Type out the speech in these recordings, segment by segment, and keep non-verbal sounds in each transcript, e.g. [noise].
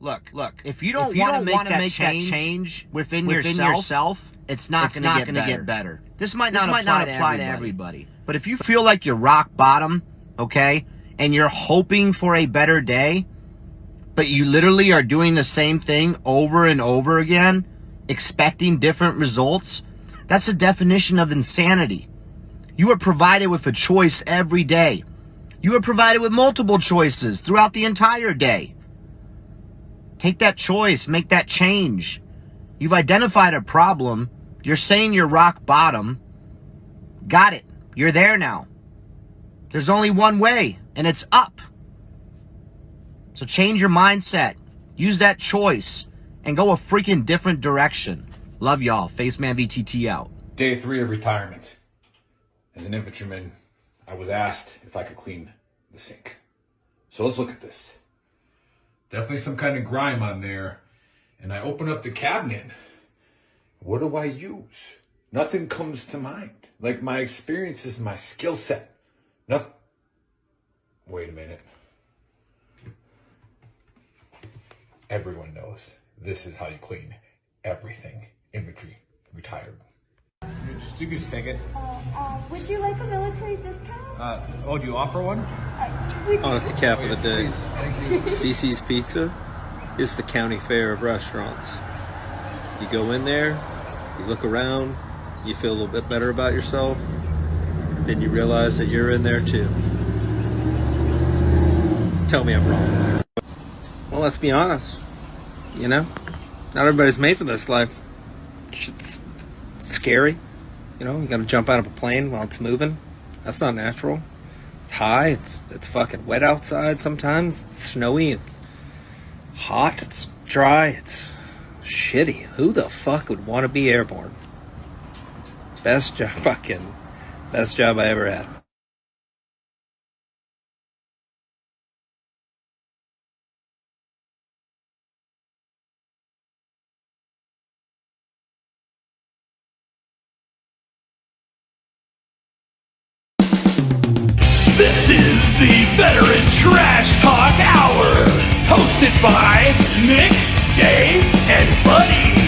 look, look. If you don't want to make, that, make that change change within, within yourself, yourself, it's not going to gonna get better. This might This not might apply, not to, apply to everybody. But if you feel like you're rock bottom, okay, and you're hoping for a better day, but you literally are doing the same thing over and over again, expecting different results, that's the definition of insanity. You are provided with a choice every day. You are provided with multiple choices throughout the entire day. Take that choice, make that change. You've identified a problem. You're saying you're rock bottom. Got it. You're there now. There's only one way, and it's up. So change your mindset. Use that choice and go a freaking different direction. Love y'all. Faceman VTT out. Day three of retirement. As an infantryman, I was asked if I could clean the sink. So let's look at this. Definitely some kind of grime on there. And I open up the cabinet. What do I use? Nothing comes to mind. Like my experiences, my skill set. Nothing. Wait a minute. Everyone knows this is how you clean everything. Inventory retired. You can just take it. Uh, would you like a military discount? Uh, oh, do you offer one? We do. Honestly, cap of the day. Please. Cici's Pizza is the county fair of restaurants. You go in there, you look around, you feel a little bit better about yourself, then you realize that you're in there too. Tell me I'm wrong. Well, let's be honest. You know, not everybody's made for this life. It's scary. You know, you got to jump out of a plane while it's moving. That's not natural. It's high. It's it's fucking wet outside sometimes. It's snowy. It's hot. It's dry. It's shitty. Who the fuck would want to be airborne? Best job, [laughs] fucking best job I ever had. Veteran Trash Talk Hour, hosted by Nick, Dave, and Buddy.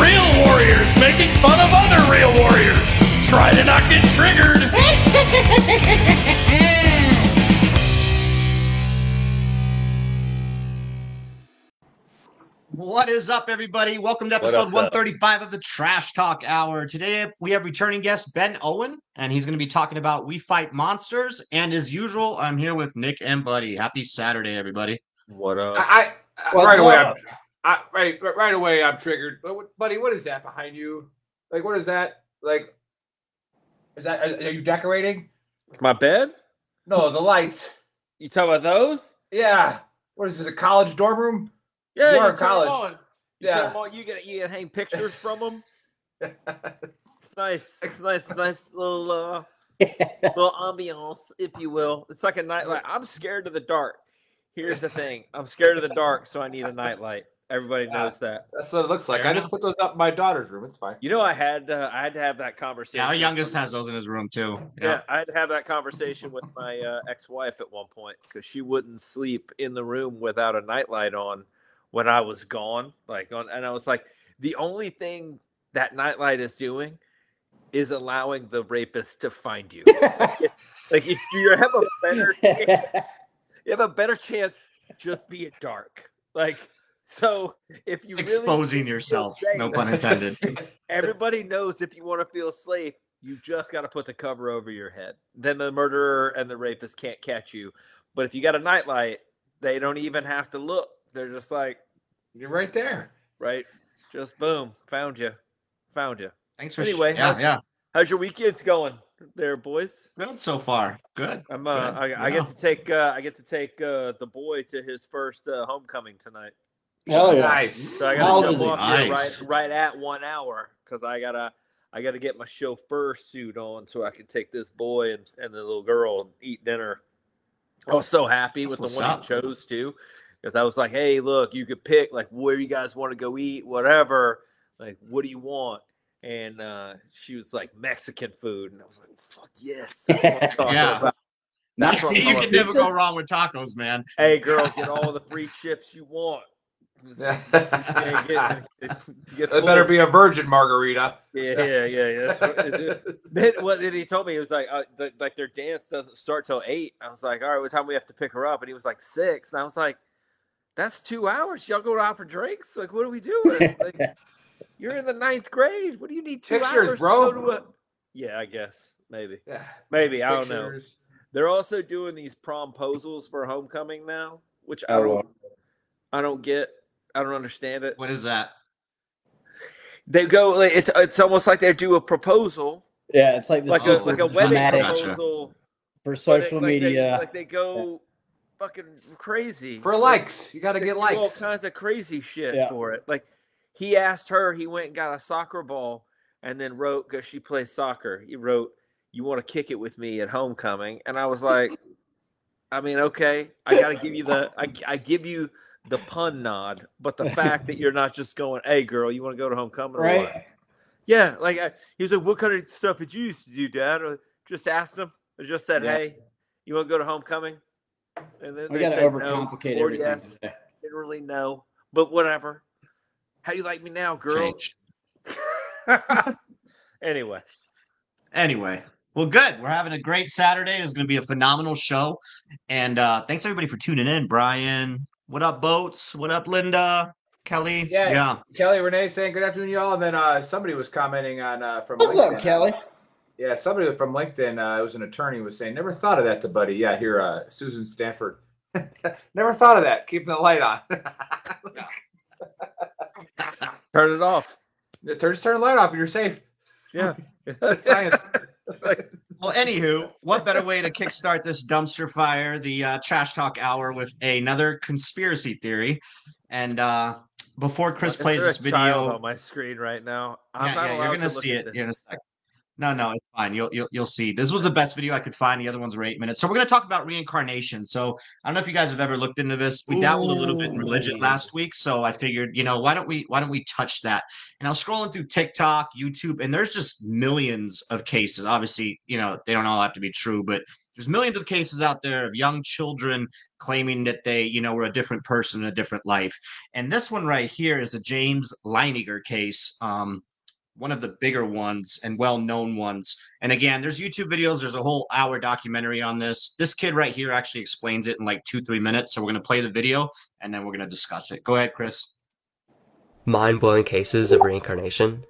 Real warriors making fun of other real warriors. Try to not get triggered. [laughs] What is up, everybody? Welcome to episode 135 of the Trash Talk Hour. Today we have returning guest Ben Owen, and he's going to be talking about We Fight Monsters. And as usual, I'm here with Nick and Buddy. Happy Saturday, everybody. What up? I, I What's right away. up? I'm, I, right, right- right away. I'm triggered. But buddy, what is that behind you? Like, what is that? Like, is that? Are, are you decorating? My bed? No, the lights. You talking about those? Yeah. What is this? A college dorm room? Yeah, You are you in turn 'em college. on. You Yeah. turn 'em on, You get you can hang pictures from them. [laughs] It's nice. It's nice. Nice little uh, [laughs] little ambiance, if you will. It's like a nightlight. I'm scared of the dark. Here's the thing. I'm scared of the dark, so I need a nightlight. Everybody Yeah. knows that. That's what it looks like. Fair I just put those up in my daughter's room. It's fine. You know, I had uh, I had to have that conversation. Yeah, our youngest has those in his room too. Yeah, I had to have that conversation with my uh, ex-wife at one point because she wouldn't sleep in the room without a nightlight on when I was gone. Like on, and I was like, the only thing that nightlight is doing is allowing the rapist to find you. [laughs] like, if, you have a better, [laughs] chance, you have a better chance just being dark. Like so, if you really Exposing feel yourself. No pun intended. [laughs] Everybody knows if you want to feel safe, you just got to put the cover over your head. Then the murderer and the rapist can't catch you. But if you got a nightlight, they don't even have to look. They're just like, You're right there. right, just boom, found you, found you. Thanks for Anyway, yeah, how's- yeah. How's your weekends going, there, boys? Good so far. Good. I'm. Uh, Good. I, I get to take. Uh, I get to take uh, the boy to his first uh, homecoming tonight. Hell yeah. Nice. So I gotta jump is he? off here right right at one hour because I gotta I gotta get my chauffeur suit on so I can take this boy and, and the little girl and eat dinner. I was so happy That's with the one up. he chose too. Because I was like, hey, look, you could pick like where you guys want to go eat, whatever. Like, what do you want? And uh, she was like Mexican food, and I was like, "Fuck yes!" That's what I'm [laughs] talking Yeah. about. That's what [laughs] you can never go wrong with tacos, man. [laughs] Hey, girl, get all the free chips you want. Yeah. Yeah, get- get it better be a virgin margarita. Yeah, yeah, yeah, yeah. That's what, then what then he told me he was like, uh, the, like their dance doesn't start till eight. I was like, all right, what time we have to pick her up? And he was like six, and I was like, that's two hours. Y'all go out for drinks? Like, what are we doing? [laughs] Like, you're in the ninth grade. What do you need two Pictures, hours to bro. go to a? Yeah, I guess maybe, Yeah. maybe I don't know. They're also doing these promposals for homecoming now, which I Oh, don't, I don't get. I don't understand it. What is that? They go. Like, it's it's almost like they do a proposal, Yeah, it's like this like a like a wedding dramatic Gotcha. proposal. for but social it- like they- media. like they go fucking crazy For likes. You got to get do all kinds of crazy shit Yeah. for it. Like he asked her, he went and got a soccer ball, and then wrote because she plays soccer. He wrote, "You want to kick it with me at homecoming?" And I was like, I mean, okay, I got to give you the, I, I give you the pun nod, but the fact that you're not just going, "Hey, girl, you want to go to homecoming?" or right? Yeah, like I, he was like, "What kind of stuff did you used to do, Dad?" Or just asked him. I just said, Yeah. "Hey, you want to go to homecoming?" And then We got to said no, overcomplicate everything. yes. today. Didn't but whatever. How you like me now, girl? [laughs] Anyway, Anyway, well, good. We're having a great Saturday. It's going to be a phenomenal show. And uh, thanks everybody for tuning in. Brian, what up, Boats? What up, Linda? Kelly? Yeah. Yeah. Kelly Renee saying good afternoon, y'all. And then uh, somebody was commenting on uh, from What's LinkedIn. up, Kelly? Yeah, somebody from LinkedIn, uh, it was an attorney, was saying, never thought of that to Buddy. Yeah, here, uh, Susan Stanford. [laughs] never thought of that. Keeping the light on. [laughs] turn it off. Turn- Just turn the light off and you're safe. Yeah. [laughs] Science. Well, anywho, what better way to kickstart this dumpster fire, the uh, Trash Talk Hour, with another conspiracy theory? And uh, before Chris is plays there a this child video, on my screen right now. I'm yeah, not yeah, allowed you're gonna to see at it. You're in a this. No, no, it's fine. You'll, you'll you'll see. This was the best video I could find. The other ones were eight minutes. So we're gonna talk about reincarnation. So I don't know if you guys have ever looked into this. We dabbled a little bit in religion last week, so I figured, you know, why don't we why don't we touch that? And I was scrolling through TikTok, YouTube, and there's just millions of cases. Obviously, you know, they don't all have to be true, but there's millions of cases out there of young children claiming that they, you know, were a different person in a different life. And this one right here is the James Leininger case. Um, one of the bigger ones and well-known ones. And again, there's YouTube videos. There's a whole hour documentary on this. This kid right here actually explains it in like two, three minutes. So we're gonna play the video and then we're gonna discuss it. Go ahead, Chris. Mind blowing cases of reincarnation,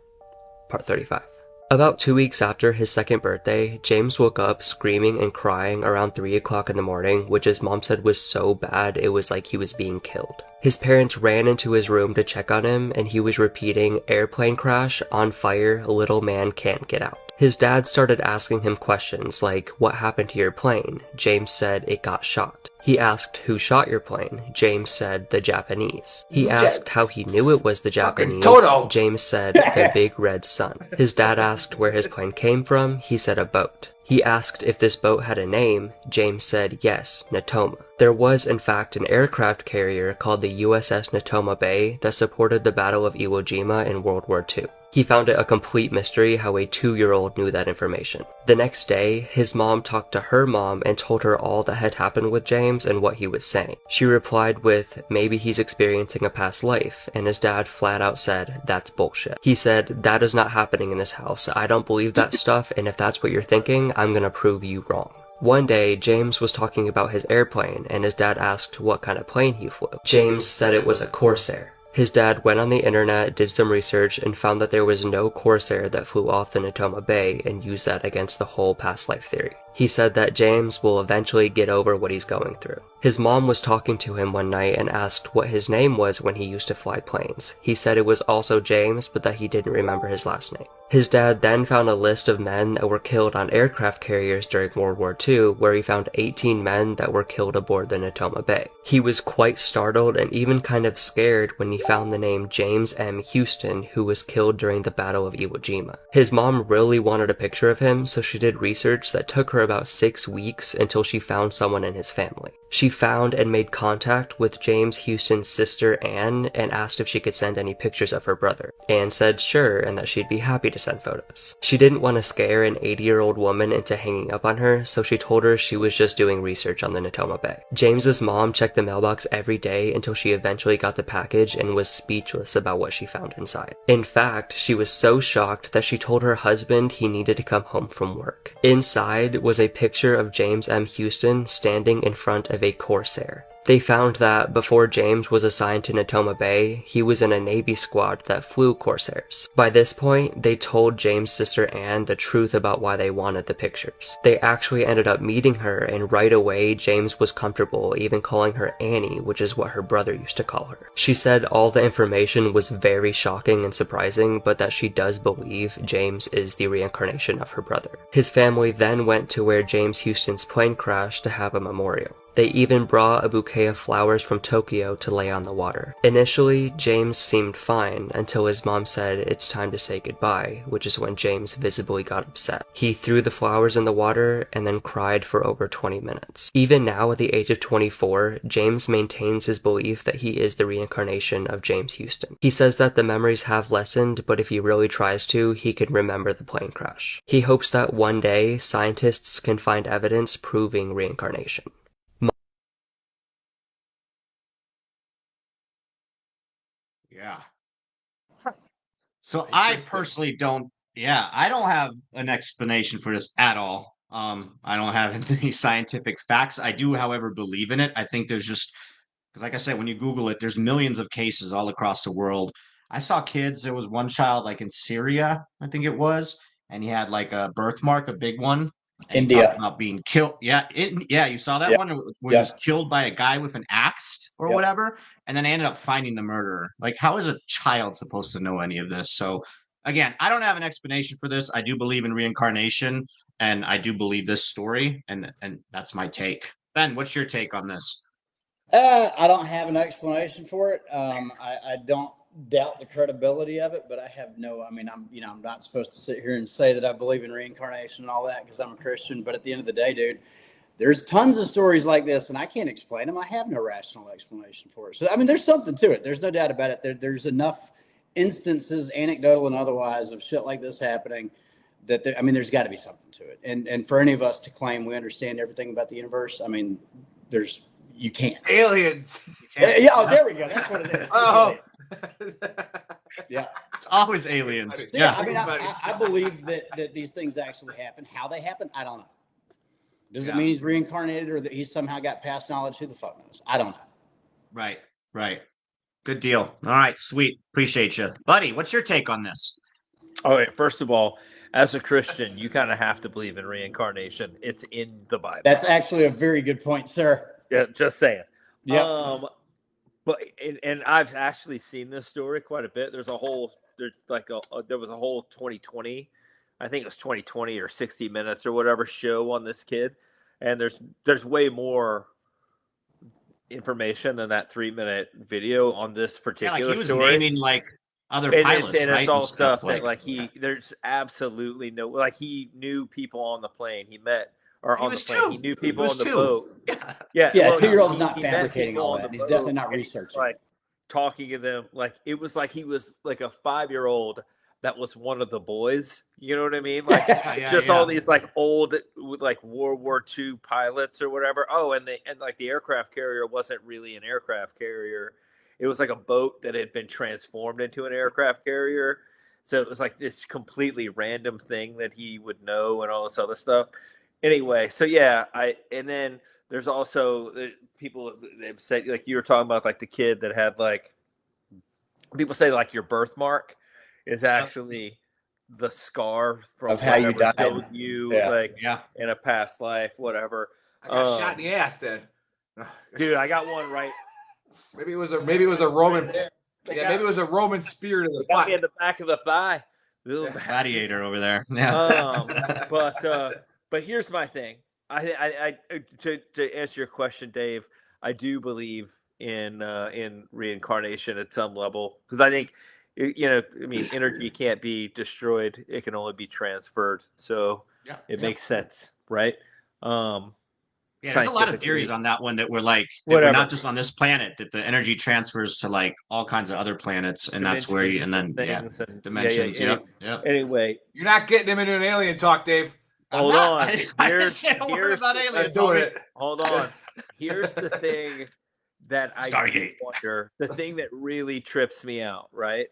part 35. About two weeks after his second birthday, James woke up screaming and crying around 3 o'clock in the morning, which his mom said was so bad it was like he was being killed. His parents ran into his room to check on him, and he was repeating, Airplane crash, on fire, little man can't get out. His dad started asking him questions like, What happened to your plane? James said it got shot. He asked, Who shot your plane? James said, The Japanese. He asked how he knew it was the Japanese. James said, The big red sun. His dad asked where his plane came from. He said, A boat. He asked if this boat had a name. James said, Yes, Natoma. There was, in fact, an aircraft carrier called the USS Natoma Bay that supported the Battle of Iwo Jima in World War II. He found it a complete mystery how a two year old knew that information. The next day, his mom talked to her mom and told her all that had happened with James and what he was saying. She replied with, Maybe he's experiencing a past life, and his dad flat out said, That's bullshit. He said, That is not happening in this house. I don't believe that [laughs] stuff, and if that's what you're thinking, I'm gonna prove you wrong. One day, James was talking about his airplane, and his dad asked what kind of plane he flew. James said it was a Corsair. His dad went on the internet, did some research, and found that there was no Corsair that flew off the Natoma Bay and used that against the whole past life theory. He said that James will eventually get over what he's going through. His mom was talking to him one night and asked what his name was when he used to fly planes. He said it was also James, but that he didn't remember his last name. His dad then found a list of men that were killed on aircraft carriers during World War II, where he found 18 men that were killed aboard the Natoma Bay. He was quite startled and even kind of scared when he found the name James M. Huston, who was killed during the Battle of Iwo Jima. His mom really wanted a picture of him, so she did research that took her about six weeks until she found someone in his family. She found and made contact with James Huston's sister Anne and asked if she could send any pictures of her brother. Anne said sure and that she'd be happy to send photos. She didn't want to scare an 80 year old woman into hanging up on her, so she told her she was just doing research on the Natoma Bay. James's mom checked the mailbox every day until she eventually got the package and was speechless about what she found inside. In fact, she was so shocked that she told her husband he needed to come home from work. Inside was a picture of James M. Huston standing in front of a Corsair. They found that before James was assigned to Natoma Bay, he was in a Navy squad that flew Corsairs. By this point, they told James' sister Anne the truth about why they wanted the pictures. They actually ended up meeting her, and right away, James was comfortable even calling her Annie, which is what her brother used to call her. She said all the information was very shocking and surprising, but that she does believe James is the reincarnation of her brother. His family then went to where James Huston's plane crashed to have a memorial. They even brought a bouquet of flowers from Tokyo to lay on the water. Initially, James seemed fine until his mom said it's time to say goodbye, which is when James visibly got upset. He threw the flowers in the water and then cried for over 20 minutes. Even now, at the age of 24, James maintains his belief that he is the reincarnation of James Huston. He says that the memories have lessened, but if he really tries to, he can remember the plane crash. He hopes that one day scientists can find evidence proving reincarnation. So I personally don't. Yeah, I don't have an explanation for this at all. Um, I don't have [laughs] any scientific facts. I do, however, believe in it. I think there's just because, like I said, when you Google it, there's millions of cases all across the world. I saw kids. There was one child, like in Syria, I think it was, and he had like a birthmark, a big one. India. about being killed. Yeah, it, yeah, you saw that Yeah. one where he was killed by a guy with an axe or Yeah. whatever, and then they ended up finding the murderer. Like, how is a child supposed to know any of this? So, again, I don't have an explanation for this. I do believe in reincarnation, and I do believe this story, and and that's my take. Ben, what's your take on this? Uh, I don't have an explanation for it. Um, I, I don't doubt the credibility of it, but I have no. I mean, I'm you know I'm not supposed to sit here and say that I believe in reincarnation and all that because I'm a Christian. But at the end of the day, dude, there's tons of stories like this, and I can't explain them. I have no rational explanation for it. So I mean, there's something to it. There's no doubt about it. There, there's enough instances, anecdotal and otherwise, of shit like this happening. That there, I mean, there's got to be something to it. And and for any of us to claim we understand everything about the universe, I mean, there's you can't. Aliens. Yeah, yeah, oh, there we go. That's what it is. Oh. Yeah. It's always aliens. Yeah, Yeah. I mean, I, I, I believe that, that these things actually happen. How they happen, I don't know. Does Yeah. it mean he's reincarnated or that he somehow got past knowledge? Who the fuck knows? I don't know. Right. Right. Good deal. All right. Sweet. Appreciate you, buddy. What's your take on this? All right. First of all, as a Christian, you kind of have to believe in reincarnation. It's in the Bible. That's actually a very good point, sir. yeah, just saying. Yep. Um, but and, and I've actually seen this story quite a bit. There's a whole there's like a, a- there was a whole 2020, I think it was 2020 or 60 minutes or whatever show on this kid, and there's there's way more information than that three minute video on this Yeah, particular like he was story. naming like other and pilots, it's, and right? it's all and stuff, that like he there's absolutely no like he knew people on the plane he met or He on the was plane two. kw He people was on the two. boat [laughs] Yeah. yeah Yeah, well, two year old's not fabricating all that. He's definitely not and he was, researching. like talking to them like it was like he was like a five year old that was one of the boys you know what i mean like Yeah, [laughs] yeah, just yeah. all these like old with like World War II pilots or whatever. Oh, and the and like the aircraft carrier wasn't really an aircraft carrier. It was like a boat that had been transformed into an aircraft carrier. So it was like this completely random thing that he would know and all this other stuff. Anyway, so yeah, I and then there's also the people they've said like you were talking about like the kid that had like people say like your birthmark is actually the scar from Of how you died. you Yeah. like Yeah. in a past life, whatever. I got Um, shot in the ass then. [sighs] Dude, I got one right. Maybe it was a maybe it was a Roman. They Yeah, got- maybe it was a Roman spear to the got me in the back of the thigh. Little Gladiator over there. Yeah. um, but uh, [laughs] but here's my thing. I, I, I to, to answer your question, Dave. I do believe in uh, in reincarnation at some level because I think you know. I mean, energy can't be destroyed; it can only be transferred. So yeah. it yeah. makes sense, right? Um, Yeah, there's a lot of theories on that one that were like that we're Whatever. not just on this planet, that the energy transfers to like all kinds of other planets, and that's where you and then yeah, Dimensions and things dimensions. yeah, yeah, Yep, yep. Anyway, You're not getting him into an alien talk, Dave. I'm hold not- on. I- [laughs] I didn't Here's, say a word about the- aliens, I'm doing homie. it. Hold on. Here's the [laughs] thing that I Stargate. wonder. [laughs] The thing that really trips me out, right?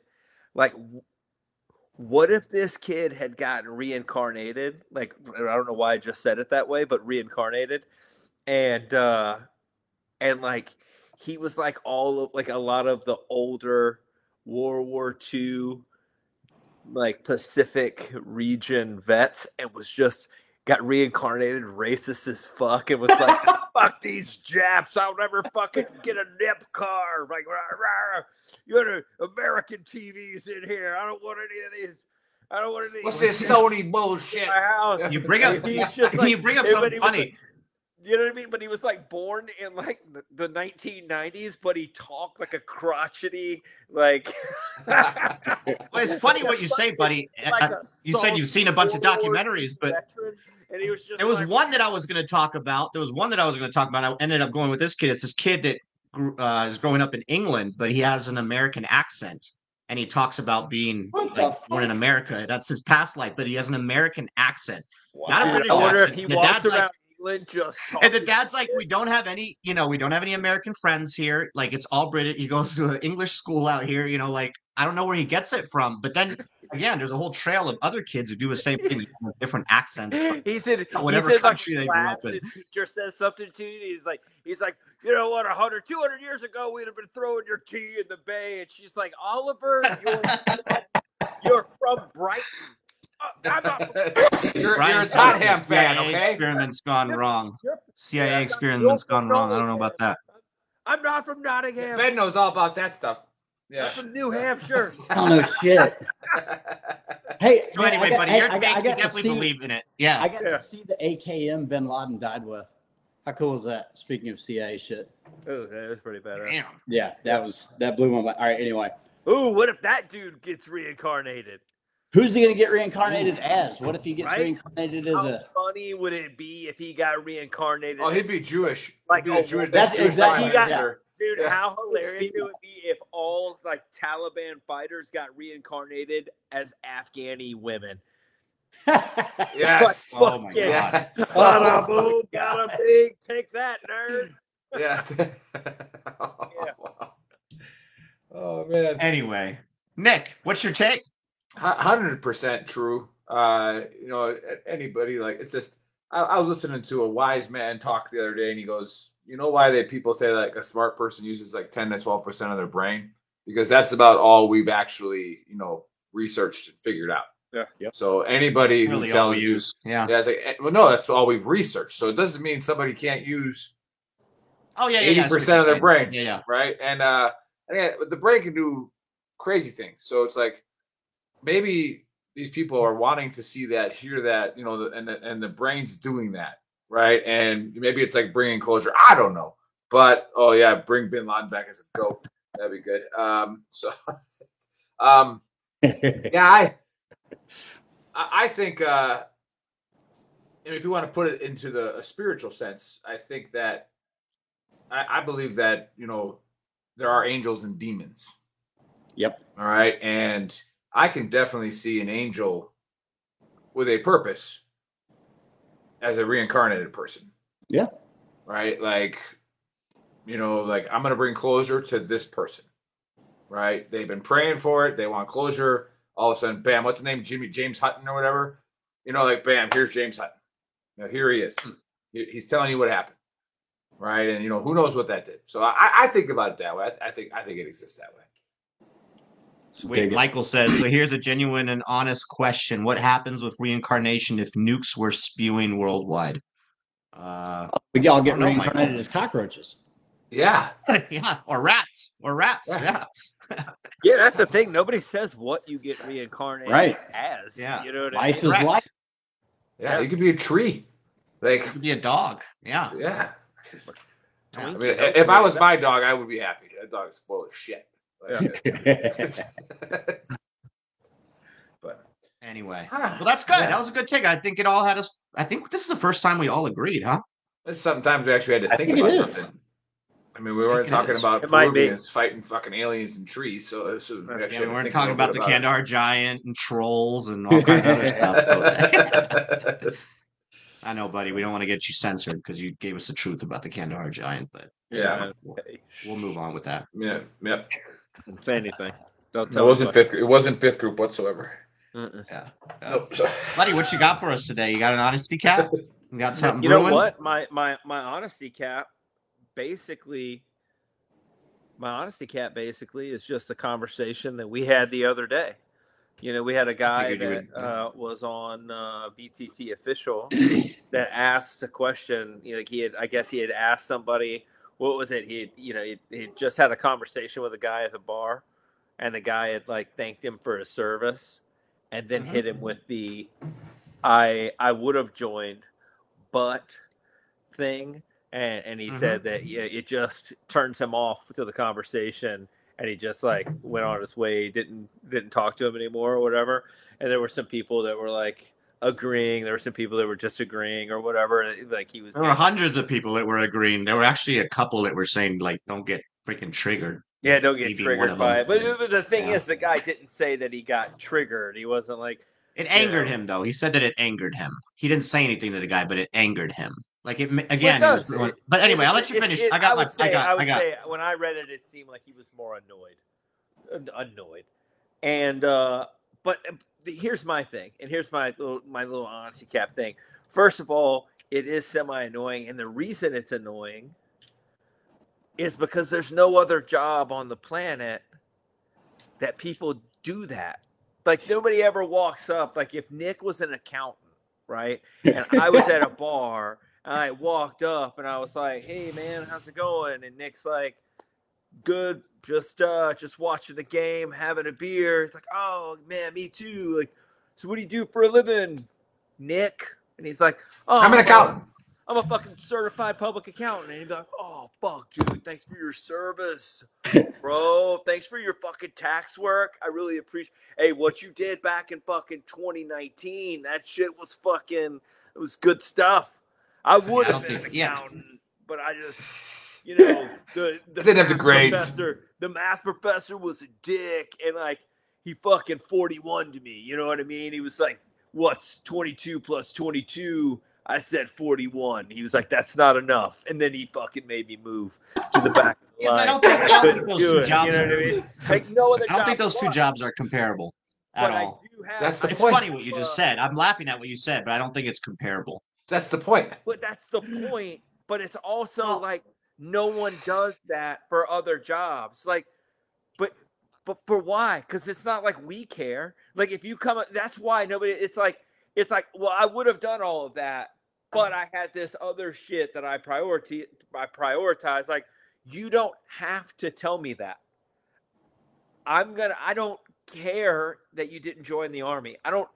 Like, what if this kid had gotten reincarnated? Like, I don't know why I just said it that way, but reincarnated, and uh, and like he was like all of like a lot of the older World War II like Pacific region vets and was just got reincarnated racist as fuck and was like [laughs] fuck these Japs I'll never fucking get a nip car like rah, rah. you got American TVs in here I don't want any of these I don't want any What's this Sony bullshit? my house You bring up he's [laughs] just you bring up something he was funny. Like- you know what I mean? But he was like born in like the 1990s, but he talked like a crotchety, like. [laughs] Well, it's funny what you say, buddy. like Uh, you said you've seen a bunch of World War documentaries, but veteran, and he was just there was like, one that I was going to talk about. There was one that I was going to talk about. I ended up going with this kid. It's this kid that uh, is growing up in England, but he has an American accent, and he talks about being like born in? America. That's his past life, but he has an American accent, not a Dude, British I wonder if accent. he walks dad's like- just [laughs] and the dad's like, we don't have any, you know, we don't have any American friends here. Like it's all British. He goes to an English school out here, you know, like I don't know where he gets it from. But then again, there's a whole trail of other kids who do the same thing with different accents. [laughs] He said, whatever he said country like they grew up in. his teacher says something to you. He's like, he's like, you know what, 100, 200 years ago, we'd have been throwing your tea in the bay. And she's like, Oliver, you're, [laughs] you're from Brighton. Uh, I'm not [laughs] you're, Brian you're a Tottenham the fan, CIA okay? experiment's gone wrong. CIA Yeah, experiment's gone wrong. I don't know about that. I'm not from Nottingham. Ben knows all about that stuff. I'm Yeah. from New Hampshire. [laughs] I don't know shit. [laughs] Hey, So man, anyway, I got, buddy, hey, you're, I got, I got to definitely see, believe in it. Yeah. I got Yeah. to see the AKM Bin Laden died with. How cool is that? Speaking of CIA shit. Oh, that was pretty badass. Damn. Yeah, that was that blew my mind. All right, anyway, Ooh, what if that dude gets reincarnated? Who's he gonna get reincarnated as? What if he gets Right? reincarnated as How a? funny would it be if he got reincarnated? Oh, he'd be Jewish. Like, He'd be the oh, Jewish, that's Jewish exactly- prime yeah. Dude, Yeah. how hilarious it would be if all like Taliban fighters got reincarnated as Afghani women. [laughs] Yes. Oh my yeah. god. Yes. Bada boom, got a big. Take that, nerd. [laughs] [laughs] Yeah. Oh man. Anyway, Nick, what's your take? Hundred percent true. Uh, you know, anybody like it's just. I, I was listening to a wise man talk the other day, and he goes, "You know why they people say like a smart person uses like ten to twelve percent of their brain because that's about all we've actually you know researched and figured out." Yeah. Yep. So anybody Really who tells we you, use. Yeah. yeah, it's like, eh, well, no, that's all we've researched. So it doesn't mean somebody can't use Oh yeah, yeah. yeah, I see what 80% of their brain. Yeah, yeah. right? And uh, again, the brain can do crazy things. So it's like maybe these people are wanting to see that, hear that, you know, and the, and the brain's doing that, right? And maybe it's like bringing closure. I don't know, but oh yeah, bring Bin Laden back as a goat. That'd be good. Um, so, [laughs] um, [laughs] yeah, I, I think, uh, and if you want to put it into the a spiritual sense, I think that I, I believe that you know there are angels and demons. Yep. All right, and I can definitely see an angel with a purpose as a reincarnated person. Yeah. Right, like you know, like I'm gonna bring closure to this person. Right, they've been praying for it. They want closure. All of a sudden, bam! What's the name? Jimmy James Hutton or whatever. You know, like bam! Here's James Hutton. You know, here he is. Hmm. He's telling you what happened right? And you know who knows what that did. So I, I think about it that way. I, I think I think it exists that way. Sweet. Michael says, so here's a genuine and honest question. What happens with reincarnation if nukes were spewing worldwide? Uh, we all get I don't know, reincarnated as cockroaches. Yeah, [laughs] yeah, or rats, or rats. Yeah. Yeah. [laughs] Yeah, that's the thing. Nobody says what you get reincarnated Right. as. Yeah. You know what Life I is mean? Correct. life. yeah. You could be a tree. Like It could be a dog. Yeah. yeah. I mean, if I was my dog, I would be happy. That dog is full of shit. Like, [laughs] but Anyway, Huh. well, that's good. Yeah. That was a good take. I think it all had us. I think this is the first time we all agreed, huh? Sometimes we actually had to think, think it about something. I mean, we weren't talking is. about It. Peruvians fighting fucking aliens and trees, so, so we Yeah, we weren't think a talking about bit the it. Kandahar giant and trolls and all kinds of other [laughs] stuff. So [laughs] I know, buddy. We don't want to get you censored because you gave us the truth about the Kandahar giant, but yeah, we'll, we'll move on with that. yeah, yeah. Don't say anything. Don't It wasn't fifth. It wasn't fifth group whatsoever. Mm-mm. Yeah. yeah. Nope. Buddy, what you got for us today? You got an honesty cap? You got something You know what? My my my honesty cap, basically, my honesty cap basically is just the conversation that we had the other day. You know, we had a guy that would, yeah. uh, was on uh, VTT official [coughs] that asked a question. You know, like he had, I guess he had asked somebody, what was it? He, you know, he, he just had a conversation with a guy at the bar, and the guy had like thanked him for his service, and then hit him with the, I I would have joined, but thing, and and he Mhm. said that yeah, it just turns him off to the conversation and he just like went on his way didn't didn't talk to him anymore or whatever and there were some people that were like agreeing there were some people that were disagreeing or whatever like he was There were hundreds of people that were agreeing. There were actually a couple that were saying, like, don't get freaking triggered. yeah don't get Maybe triggered by it but, but the thing Yeah. is the guy didn't say that he got triggered he wasn't like It angered Yeah. him, though. He said that it angered him. He didn't say anything to the guy, but it angered him. Like, it again, was going- It- but anyway, it I'll let you finish. it- I got would my, say, I got, I I would got. say when I read it, it seemed like he was more annoyed, annoyed, and uh, but uh, here's my thing, and here's my little my little honesty cap thing. First of all, it is semi annoying, and the reason it's annoying is because there's no other job on the planet that people do that. Like nobody ever walks up. Like if Nick was an accountant, right, and I was at a [laughs] bar and I walked up and I was like, "Hey man, how's it going?" And Nick's like, "Good, just uh just watching the game, having a beer." It's like, "Oh man, me too." Like, so what do you do for a living, Nick? And he's like, "Oh, I'm an accountant. I'm a fucking certified public accountant." And he'd be like, "Oh fuck, dude, thanks for your service, [laughs] bro. Thanks for your fucking tax work. I really appreciate. Hey, what you did back in fucking 2019, that shit was fucking. It was good stuff." I would have been an think- yeah. accountant, but I just, you know, the the Didn't have the math grades. Professor, the math professor was a dick, and like he fucking forty one to me. You know what I mean? He was like, "What's twenty two plus twenty two? I said forty one. He was like, "That's not enough," and then he fucking made me move to the back of the Yeah, I don't think- I don't think those do two it, jobs You know are- I mean? Like no other. I don't think those two was. jobs are comparable at But I all. do have. That's the It's point. funny what you just said. I'm laughing at what you said, but I don't think it's comparable. That's the point. But that's the point. But it's also Well- like no one does that for other jobs. Like, but but for why? Because it's not like we care. Like if you come, that's why nobody. It's like it's like well, I would have done all of that, but I had this other shit that I priority I prioritize. Like you don't have to tell me that. I'm gonna. I don't care that you didn't join the army. I don't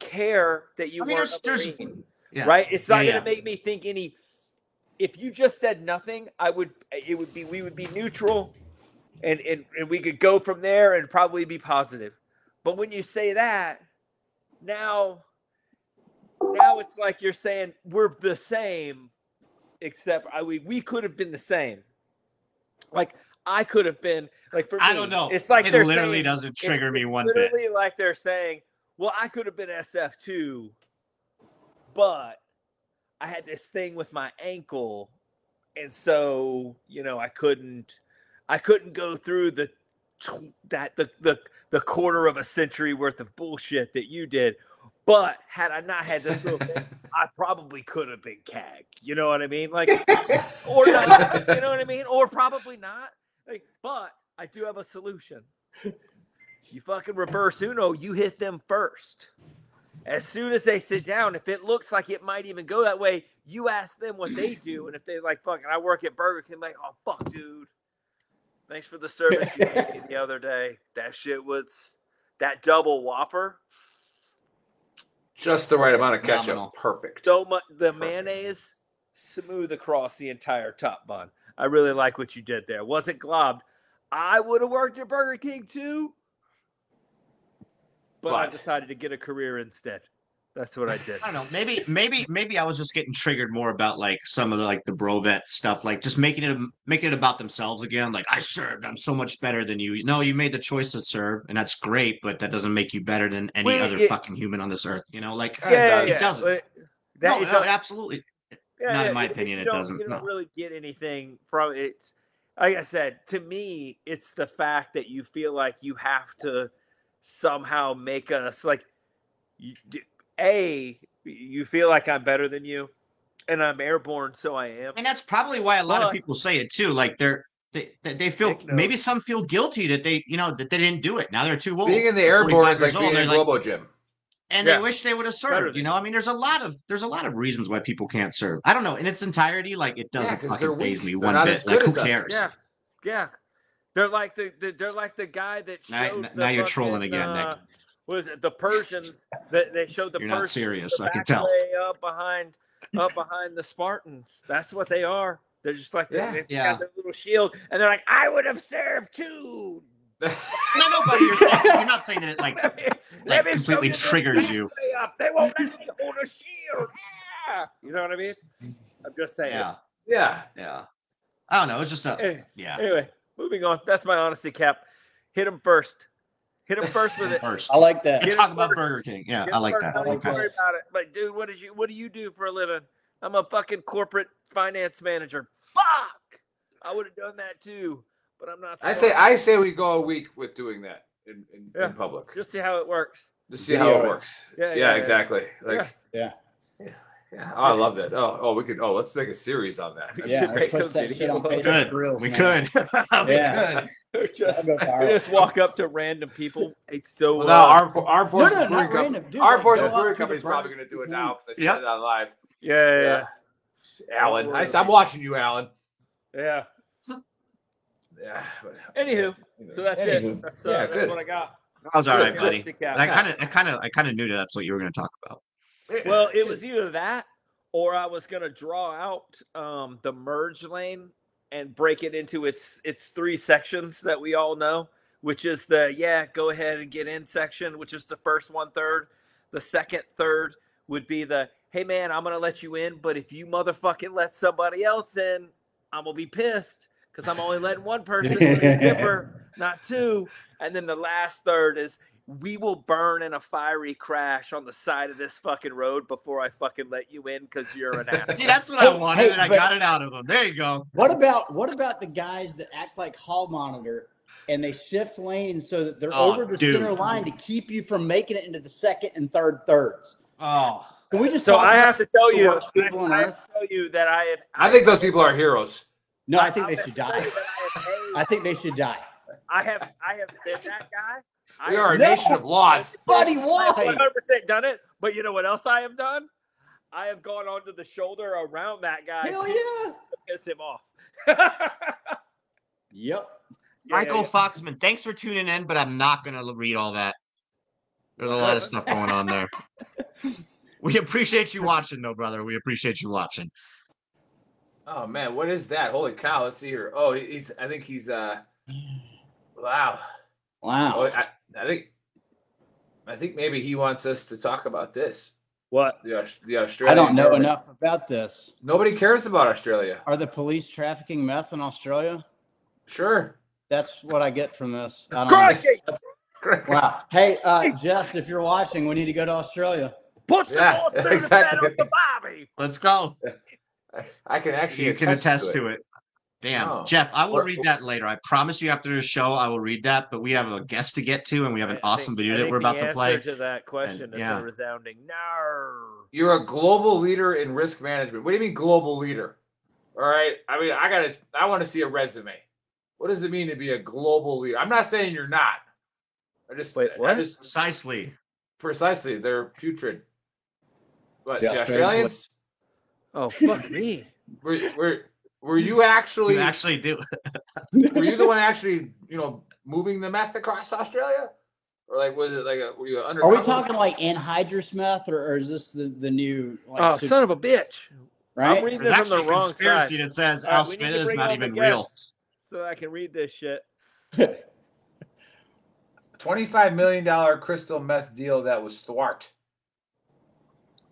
care that you I mean, weren't there's- a there's- Yeah. right? It's not Yeah, going to yeah. make me think any. If you just said nothing, I would. It would be. We would be neutral, and and and we could go from there and probably be positive. But when you say that, now, now it's like you're saying we're the same, except I we we could have been the same. Like I could have been like for I me, don't know. It's like It they're literally saying- doesn't trigger me one bit. Literally, like they're saying, "Well, I could have been SF too, but I had this thing with my ankle, and so you know I couldn't, I couldn't go through the that the the the quarter of a century worth of bullshit that you did." But had I not had this little thing, [laughs] I probably could have been CAG. You know what I mean? Like, or not. You know what I mean? [laughs] Or probably not. Like, but I do have a solution. You fucking reverse Uno, you hit them first. As soon as they sit down, if it looks like it might even go that way, you ask them what they do. And if they're like, fucking, I work at Burger King, like, oh, fuck, dude. Thanks for the service you gave me the [laughs] other day. That shit was that double whopper. Just the right amount of ketchup. Phenomenal. Perfect. So much the mayonnaise smooth across the entire top bun. I really like what you did there. Wasn't globbed. I would have worked at Burger King too. But, I decided to get a career instead. That's what I [laughs] did. I don't know. Maybe, maybe, maybe I was just getting triggered more about like some of the like the brovet stuff, like just making it making it about themselves again. Like I served, I'm so much better than you. No, you made the choice to serve, and that's great, but that doesn't make you better than any Well, other it- fucking human on this earth. You know, like Yeah, it yeah, doesn't. That, no, it no, absolutely. Yeah, Not in my opinion, it doesn't, You don't no. really get anything from it. Like I said, to me, it's the fact that you feel like you have to somehow make us like, you, a you feel like I'm better than you, and I'm airborne, so I am. And that's probably why a lot of people say it too. Like they're they they, they feel maybe some feel guilty that they you know that they didn't do it. Now they're too old. Being in the They're airborne is like years old, being in a they're like- Globo Gym. and Yeah. they wish they would have served. You know, I mean, there's a lot of there's a lot of reasons why people can't serve. I don't know in its entirety. Like it doesn't they're fucking phase me They're one bit. Like who as us. cares? Yeah, yeah. They're like the, the they're like the guy that Now- showed. now the you're trolling fucking, again, Nick. uh, What is it? The Persians that they showed the You're not serious, the I can tell. way up behind up behind the Spartans. That's what they are. They're just like Yeah. they, they Yeah. got their little shield, and they're like, "I would have served too." [laughs] No, no, buddy, you're, saying, you're not saying that it like [laughs] Let me, like let completely you triggers you. Up. They won't let me hold a shield. Ah! You know what I mean? I'm just saying. Yeah, Yeah. yeah. I don't know. It's just a Anyway, yeah. anyway, moving on. That's my honesty cap. Hit him first. Hit him first with [laughs] it. First, I like that. and talk about first. Burger King. Yeah, Get I like first. that. Don't even Okay. worry about it. Like, dude, what did you what do you do for a living? I'm a fucking corporate finance manager. Fuck. I would have done that too, but I'm not. I say I say we go a week with doing that in, in, Yeah. in public. just see how it works. Just see how it works. Yeah, Yeah, yeah, yeah. exactly. Like Yeah. Yeah. Oh, I love that. Oh, oh, we could oh let's make a series on that. We Yeah, should or make post a that shit on. Facebook Good. We man. could. [laughs] we Yeah. could. [laughs] just, That'll go viral. [laughs] just walk up to random people. It's so. Well, uh, now Armed, Fo- Armed No, no, not Brewing Company. random, dude, Armed like, Forces go up Brewing to the probably going to do it now because they Yep. said it on live. yeah, yeah, yeah. Alan, I, Don't I'm watching you, Alan. yeah. Yeah. Anywho, so that's it. That's, uh, yeah, that's good. what I got. That was all Good, right, good. buddy. Honesty cap. And I kind of, I kind of, I kind of knew that's what you were going to talk about. Well, it [laughs] was either that or I was gonna draw out um, the merge lane and break it into its its three sections that we all know, which is the yeah, go ahead and get in section, which is the first one third. The second third would be the hey man, I'm gonna let you in, but if you motherfucking let somebody else in, I'm gonna be pissed because I'm only letting one person in the [laughs] skipper, not two. And then the last third is we will burn in a fiery crash on the side of this fucking road before I fucking let you in because you're an [laughs] asshole. See, that's what I wanted, hey, and I got it out of them. There you go. What about what about the guys that act like hall monitor and they shift lanes so that they're Oh, over the dude. center line to keep you from making it into the second and third thirds? Oh, Can we just So talk I about have to tell you, worst people on I, I have to tell you that I have. I think those people are heroes. No, I think they should die. I I think they should die. I have, I have been that guy. I We are a No. nation of laws. Buddy, why? I have 100% done it. But you know what else I have done? I have gone onto the shoulder around that guy Hell to [laughs] yeah. piss him off. [laughs] Yep. Yeah, Michael yeah, yeah. Foxman, thanks for tuning in, but I'm not going to read all that. There's a lot of stuff going on there. [laughs] We appreciate you watching, though, brother. We appreciate you watching. Oh man, what is that? Holy cow! Let's see here. Oh, he's. I think he's. uh Wow. Oh, Wow. I, I think. I think maybe he wants us to talk about this. What? The Aus- the I don't know government. enough about this. Nobody cares about Australia. Are the police trafficking meth in Australia? Sure. That's what I get from this. I don't know. Wow. Hey, uh, Jess, if you're watching, we need to go to Australia. Put some Yeah, more food exactly. on the Bobby. Let's go. I, I can actually. You can attest to it. Damn. Oh. Jeff, I will Or- read that later. I promise you after the show, I will read that. But we have a guest to get to, and we have an I awesome think- video that we're the about to play. to that question is yeah. a resounding no. You're a global leader in risk management. What do you mean global leader? All right. I mean, I gotta. I want to see a resume. What does it mean to be a global leader? I'm not saying you're not. I just. Wait, I what? just Precisely. precisely. They're putrid. But The the, Australians- Australians. Oh fuck me. We're Were, were were you actually You actually do. [laughs] were you the one actually you know moving the meth across Australia, or like was it like a were you under? Are we talking like anhydrous meth, or, or is this the, the new like Oh, su- son of a bitch. Right? I'm reading There's this from the wrong conspiracy side. that says All right, we need to Australia is not even real. So I can read this shit. [laughs] Twenty-five million dollar crystal meth deal that was thwart.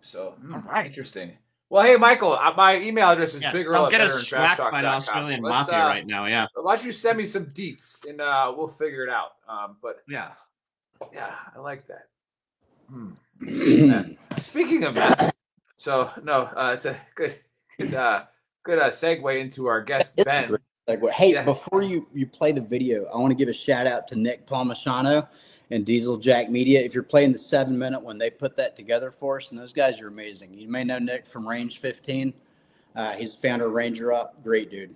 So hmm, all right, interesting. Well, hey, Michael, uh, my email address is Yeah, big don't get us smacked by the Australian mafia right now, yeah. Why don't you send me some deets and uh, we'll figure it out. Um, but yeah, yeah, I like that. Hmm. [clears throat] Speaking of that, so no, uh, it's a good, good, uh, good uh, segue into our guest Ben. Like, hey, Yeah. before you you play the video, I want to give a shout out to Nick Palmashano and Diesel Jack Media. If you're playing the seven minute when they put that together for us, and those guys are amazing. You may know Nick from Range 15. Uh, he's the founder of Ranger Up. Great dude.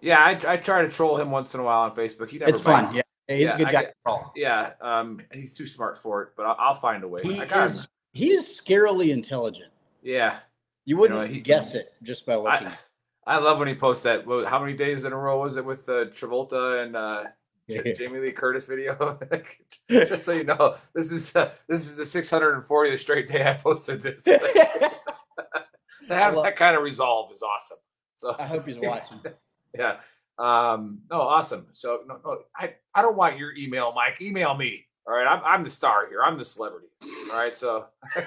Yeah, I, I try to troll him once in a while on Facebook. He never It's fun. Yeah, he's a good I guy. get-. Yeah, um, he's too smart for it, but I'll, I'll find a way. He is he is scarily intelligent. Yeah, You wouldn't know, he- guess it just by looking. I, I love when he posts that. How many days in a row was it with uh, Travolta and uh, Yeah. Jamie Lee Curtis video? [laughs] Just so you know, this is the this is the 640th straight day I posted this. [laughs] [laughs] to have that kind of resolve is awesome. So I hope he's watching. yeah. Um, no, awesome. So no, no, I, I don't want your email, Mike. Email me. All right. I'm, I'm the star here. I'm the celebrity. All right. So I,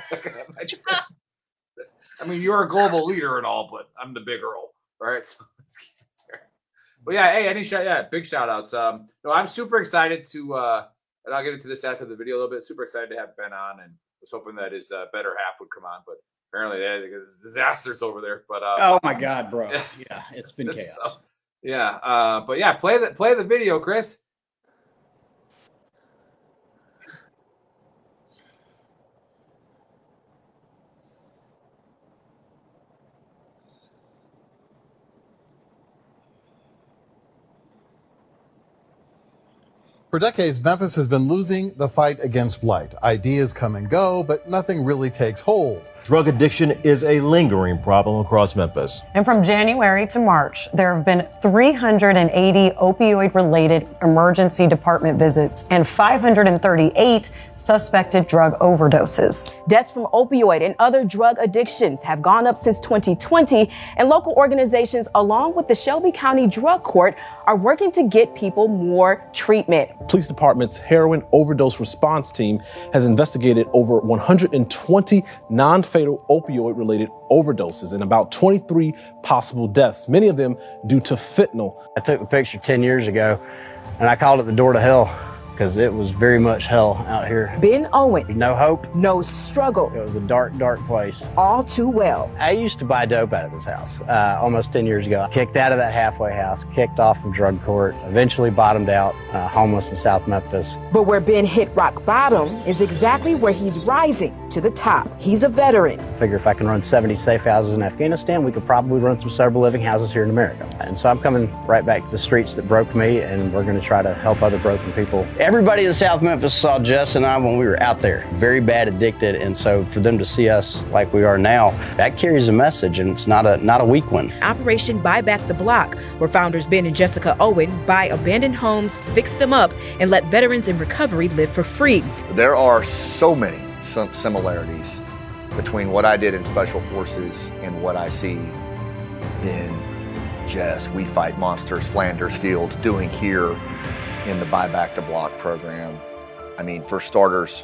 I mean, you're a global leader and all, but I'm the big Earl. All right. So let's keep it there. But yeah, hey, any shout, yeah, big shout outs. Um, no, I'm super excited to, uh, and I'll get into this after the video a little bit. Super excited to have Ben on, and was hoping that his uh, better half would come on, but apparently they there's disasters over there. But uh, oh my god, bro. [laughs] Yeah, it's been [laughs] chaos. so, yeah, uh, but yeah, play the play the video, Chris. For decades, Memphis has been losing the fight against blight. Ideas come and go, but nothing really takes hold. Drug addiction is a lingering problem across Memphis. And from January to March, there have been 380 opioid related emergency department visits and 538 suspected drug overdoses. Deaths from opioid and other drug addictions have gone up since 2020, and local organizations, along with the Shelby County Drug Court, are working to get people more treatment. Police Department's heroin overdose response team has investigated over 120 non fatal opioid related overdoses and about 23 possible deaths, many of them due to fentanyl. I took the picture 10 years ago and I called it the door to hell because it was very much hell out here. Ben Owen. No hope. No struggle. It was a dark, dark place. All too well. I used to buy dope out of this house uh, almost 10 years ago. Kicked out of that halfway house, kicked off from drug court, eventually bottomed out, uh, homeless in South Memphis. But where Ben hit rock bottom is exactly where he's rising to the top. He's a veteran. Figure if I can run 70 safe houses in Afghanistan, we could probably run some sober living houses here in America. And so I'm coming right back to the streets that broke me, and we're going to try to help other broken people. Everybody in South Memphis saw Jess and I when we were out there, very bad addicted, and so for them to see us like we are now, that carries a message, and it's not a not a weak one. Operation Buy Back the Block, where founders Ben and Jessica Owen buy abandoned homes, fix them up, and let veterans in recovery live for free. There are so many similarities between what I did in Special Forces and what I see in Jess, We Fight Monsters, Flanders Field, doing here in the Buy Back the Block program. I mean, for starters,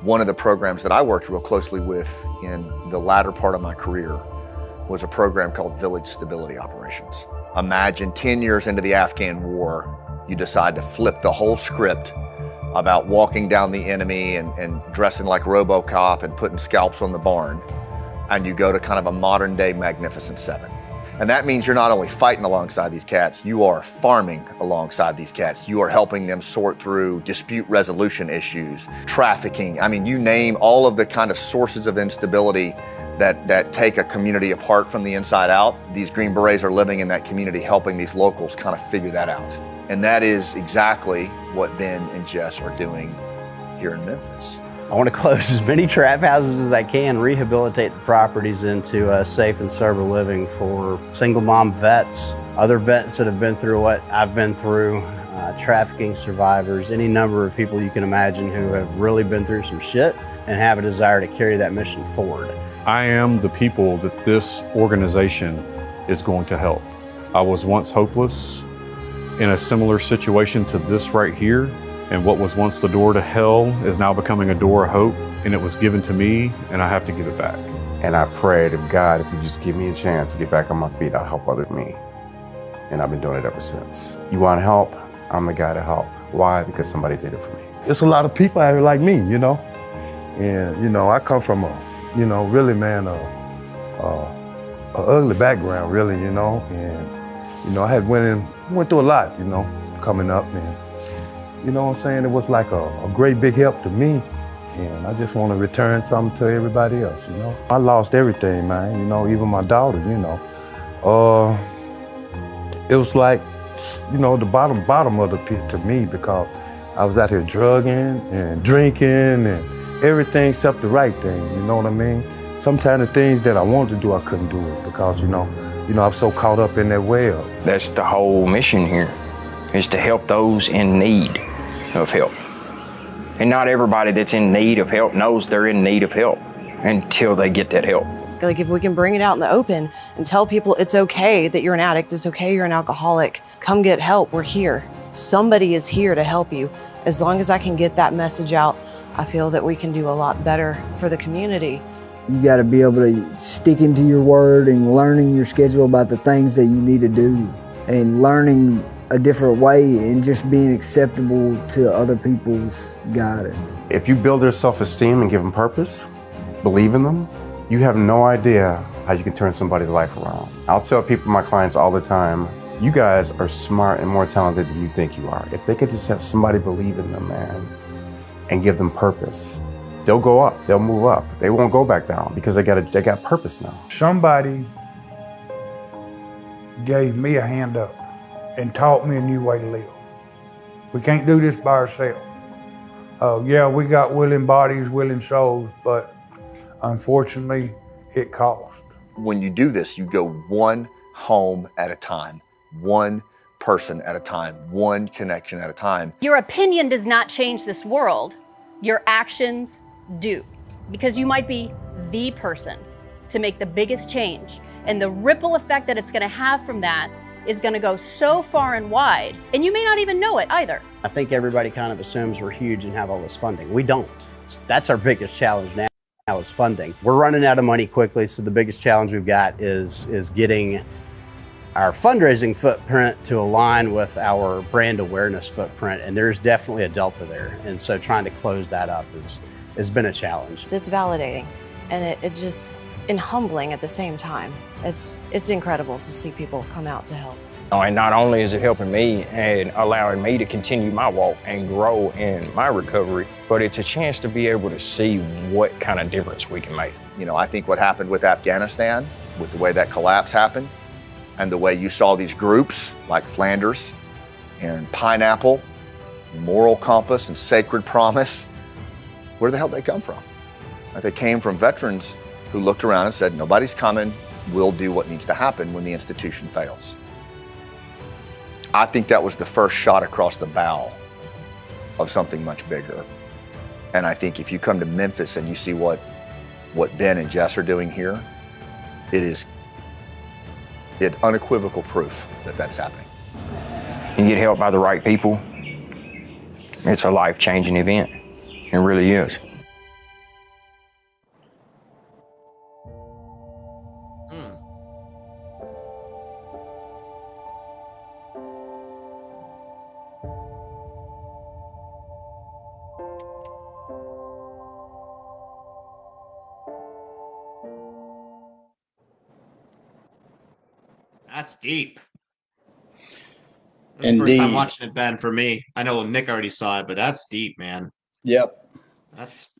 one of the programs that I worked real closely with in the latter part of my career was a program called Village Stability Operations. Imagine 10 years into the Afghan war, you decide to flip the whole script about walking down the enemy and, and dressing like Robocop and putting scalps on the barn, and you go to kind of a modern day Magnificent Seven. And that means you're not only fighting alongside these cats, you are farming alongside these cats. You are helping them sort through dispute resolution issues, trafficking. I mean, you name all of the kind of sources of instability that, that take a community apart from the inside out. These Green Berets are living in that community, helping these locals kind of figure that out. And that is exactly what Ben and Jess are doing here in Memphis. I want to [laughs] close as many trap houses as I can, rehabilitate the properties into a safe and sober living for single mom vets, other vets that have been through what I've been through, uh, trafficking survivors, any number of people you can imagine who have really been through some shit and have a desire to carry that mission forward. I am the people that this organization is going to help. I was once hopeless in a similar situation to this right here, And what was once the door to hell is now becoming a door of hope, and it was given to me, and I have to give it back. And I prayed to God, if you just give me a chance to get back on my feet, I'll help other me. And I've been doing it ever since. You want help? I'm the guy to help. Why? Because somebody did it for me. It's a lot of people out here like me, you know. And you know, I come from a, you know, really, man, a, a, a ugly background, really, you know. And you know, I had went in, went through a lot, you know, coming up, and you know what I'm saying. It was like a, a great big help to me, and I just want to return something to everybody else, you know. I lost everything, man. You know, even my daughter, you know. Uh, it was like, you know, the bottom bottom of the pit to me because I was out here drugging and drinking and everything except the right thing. You know what I mean? Sometimes the things that I wanted to do, I couldn't do it because you know, you know, I'm so caught up in that well. That's the whole mission here, is to help those in need of help. And not everybody that's in need of help knows they're in need of help until they get that help. Like if we can bring it out in the open and tell people it's okay that you're an addict, it's okay you're an alcoholic, come get help, we're here. Somebody is here to help you. As long as I can get that message out, I feel that we can do a lot better for the community. You got to be able to stick into your word and learning your schedule about the things that you need to do and learning a different way and just being acceptable to other people's guidance. If you build their self esteem and give them purpose, believe in them, you have no idea how you can turn somebody's life around. I'll tell people, my clients, all the time you guys are smart and more talented than you think you are. If they could just have somebody believe in them, man, and give them purpose, they'll go up, they'll move up. They won't go back down because they got a, they got purpose now. Somebody gave me a hand up and taught me a new way to live. We can't do this by ourselves. Uh, yeah, we got willing bodies, willing souls, but unfortunately, it costs. When you do this, you go one home at a time, one person at a time, one connection at a time. Your opinion does not change this world, your actions do. Because you might be the person to make the biggest change. And the ripple effect that it's going to have from that is going to go so far and wide, and you may not even know it either. I think everybody kind of assumes we're huge and have all this funding. We don't. That's our biggest challenge now. Now is funding. We're running out of money quickly, so the biggest challenge we've got is is getting our fundraising footprint to align with our brand awareness footprint, and there's definitely a delta there. And so, trying to close that up is has been a challenge. It's validating, and it, it just and humbling at the same time. It's it's incredible to see people come out to help. Oh, and not only is it helping me and allowing me to continue my walk and grow in my recovery, but it's a chance to be able to see what kind of difference we can make. You know, I think what happened with Afghanistan, with the way that collapse happened, and the way you saw these groups like Flanders and Pineapple, Moral Compass, and Sacred Promise, where the hell did they come from? Like they came from veterans who looked around and said, Nobody's coming, we'll do what needs to happen when the institution fails. I think that was the first shot across the bow of something much bigger. And I think if you come to Memphis and you see what what Ben and Jess are doing here, it is it unequivocal proof that that's happening. You get help by the right people, it's a life changing event. It really is. Deep. That's the First Indeed. time watching it, Ben, for me. I know Nick already saw it, but that's deep, man. Yep. That's